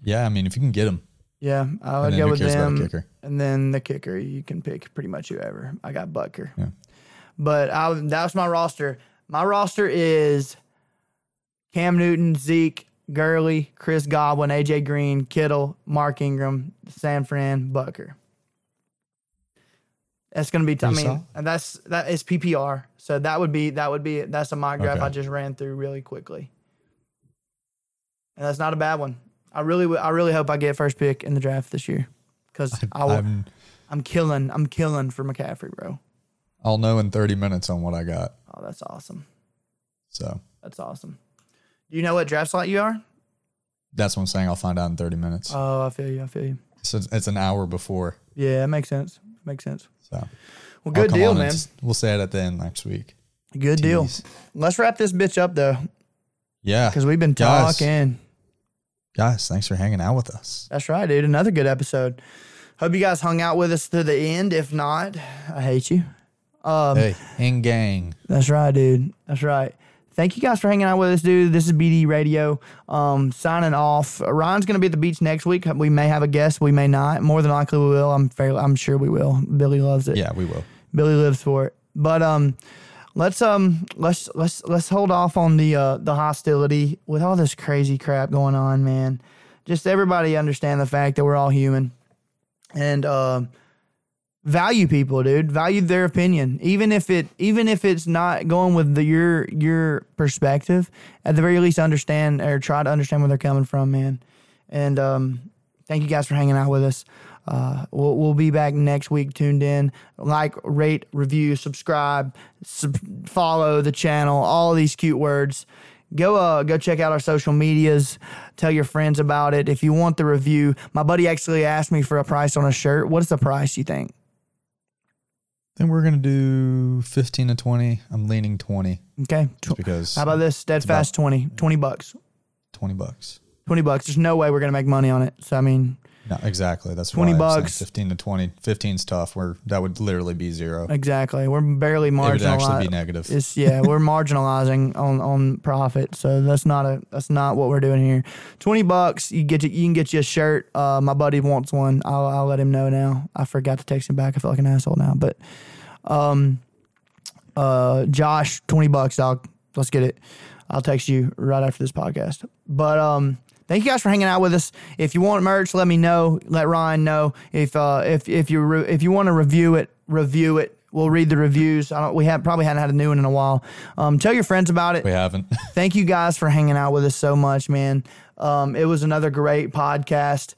Yeah, I mean, if you can get them. Yeah, I would go with cares about a them. kicker? And then the kicker, you can pick pretty much whoever. I got Butker. Yeah. But I, that was my roster. My roster is Cam Newton, Zeke, Gurley, Chris Godwin, AJ Green, Kittle, Mark Ingram, San Fran, Butker. That's gonna be. T- I mean, and that's that is PPR. So that would be that would be that's a mock draft Okay. I just ran through really quickly, and that's not a bad one. I really w- I really hope I get first pick in the draft this year because *laughs* I will, I'm, I'm killing I'm killing for McCaffrey, bro. I'll know in 30 minutes on what I got. Oh, that's awesome. So That's awesome. Do you know what draft slot you are? that's what I'm saying. I'll find out in 30 minutes. Oh, I feel you. I feel you. so it's, an hour before. Yeah, that makes sense. Makes sense. So Well, good deal, man. We'll say it at the end next week. Good deal. Let's wrap this bitch up though, Yeah. because we've been talking. Guys, thanks for hanging out with us. That's right, dude. Another good episode. Hope you guys hung out with us to the end. If not, I hate you. Um, hey, in gang. That's right, dude. That's right. Thank you guys for hanging out with us, dude. This is BD Radio. Um, signing off. Ryan's gonna be at the beach next week. We may have a guest. We may not. More than likely, we will. I'm fairly. I'm sure we will. Billy loves it. Yeah, we will. Billy lives for it. But um, let's um, let's let's let's hold off on the uh the hostility with all this crazy crap going on, man. Just everybody understand the fact that we're all human, and um, value people, dude. Value their opinion, even if it even if it's not going with the your your perspective. At the very least, understand or try to understand where they're coming from, man. And um, thank you guys for hanging out with us. Uh, we'll, we'll be back next week. Tuned in, like, rate, review, subscribe, sub- follow the channel. All these cute words. Go uh go check out our social medias. Tell your friends about it. If you want the review, my buddy actually asked me for a price on a shirt. What's the price you think? Then we're gonna do 15 to 20. I'm leaning 20 Okay. just because How about this? Steadfast 20. 20 bucks. 20 bucks. 20 bucks. There's no way we're going to make money on it. So, I mean, No, exactly. That's 20 why bucks. 15 to 20. 15's tough. Where that would literally be zero. exactly. We're barely It would actually be negative. It's yeah, we're *laughs* marginalizing on on profit, so that's not a that's not what we're doing here. Twenty bucks, you get you, you can get you a shirt. Uh, my buddy wants one. I'll I'll let him know now. I forgot to text him back. I feel like an asshole now, but um, uh, Josh, twenty bucks, dog. Let's get it. I'll text you right after this podcast. But um, thank you guys for hanging out with us. If you want merch, let me know. Let Ryan know. If uh, if if you re- if you want to review it, review it. We'll read the reviews. I don't. We have probably hadn't had a new one in a while. Um, tell your friends about it we haven't. thank you guys for hanging out with us so much, man. Um, it was another great podcast.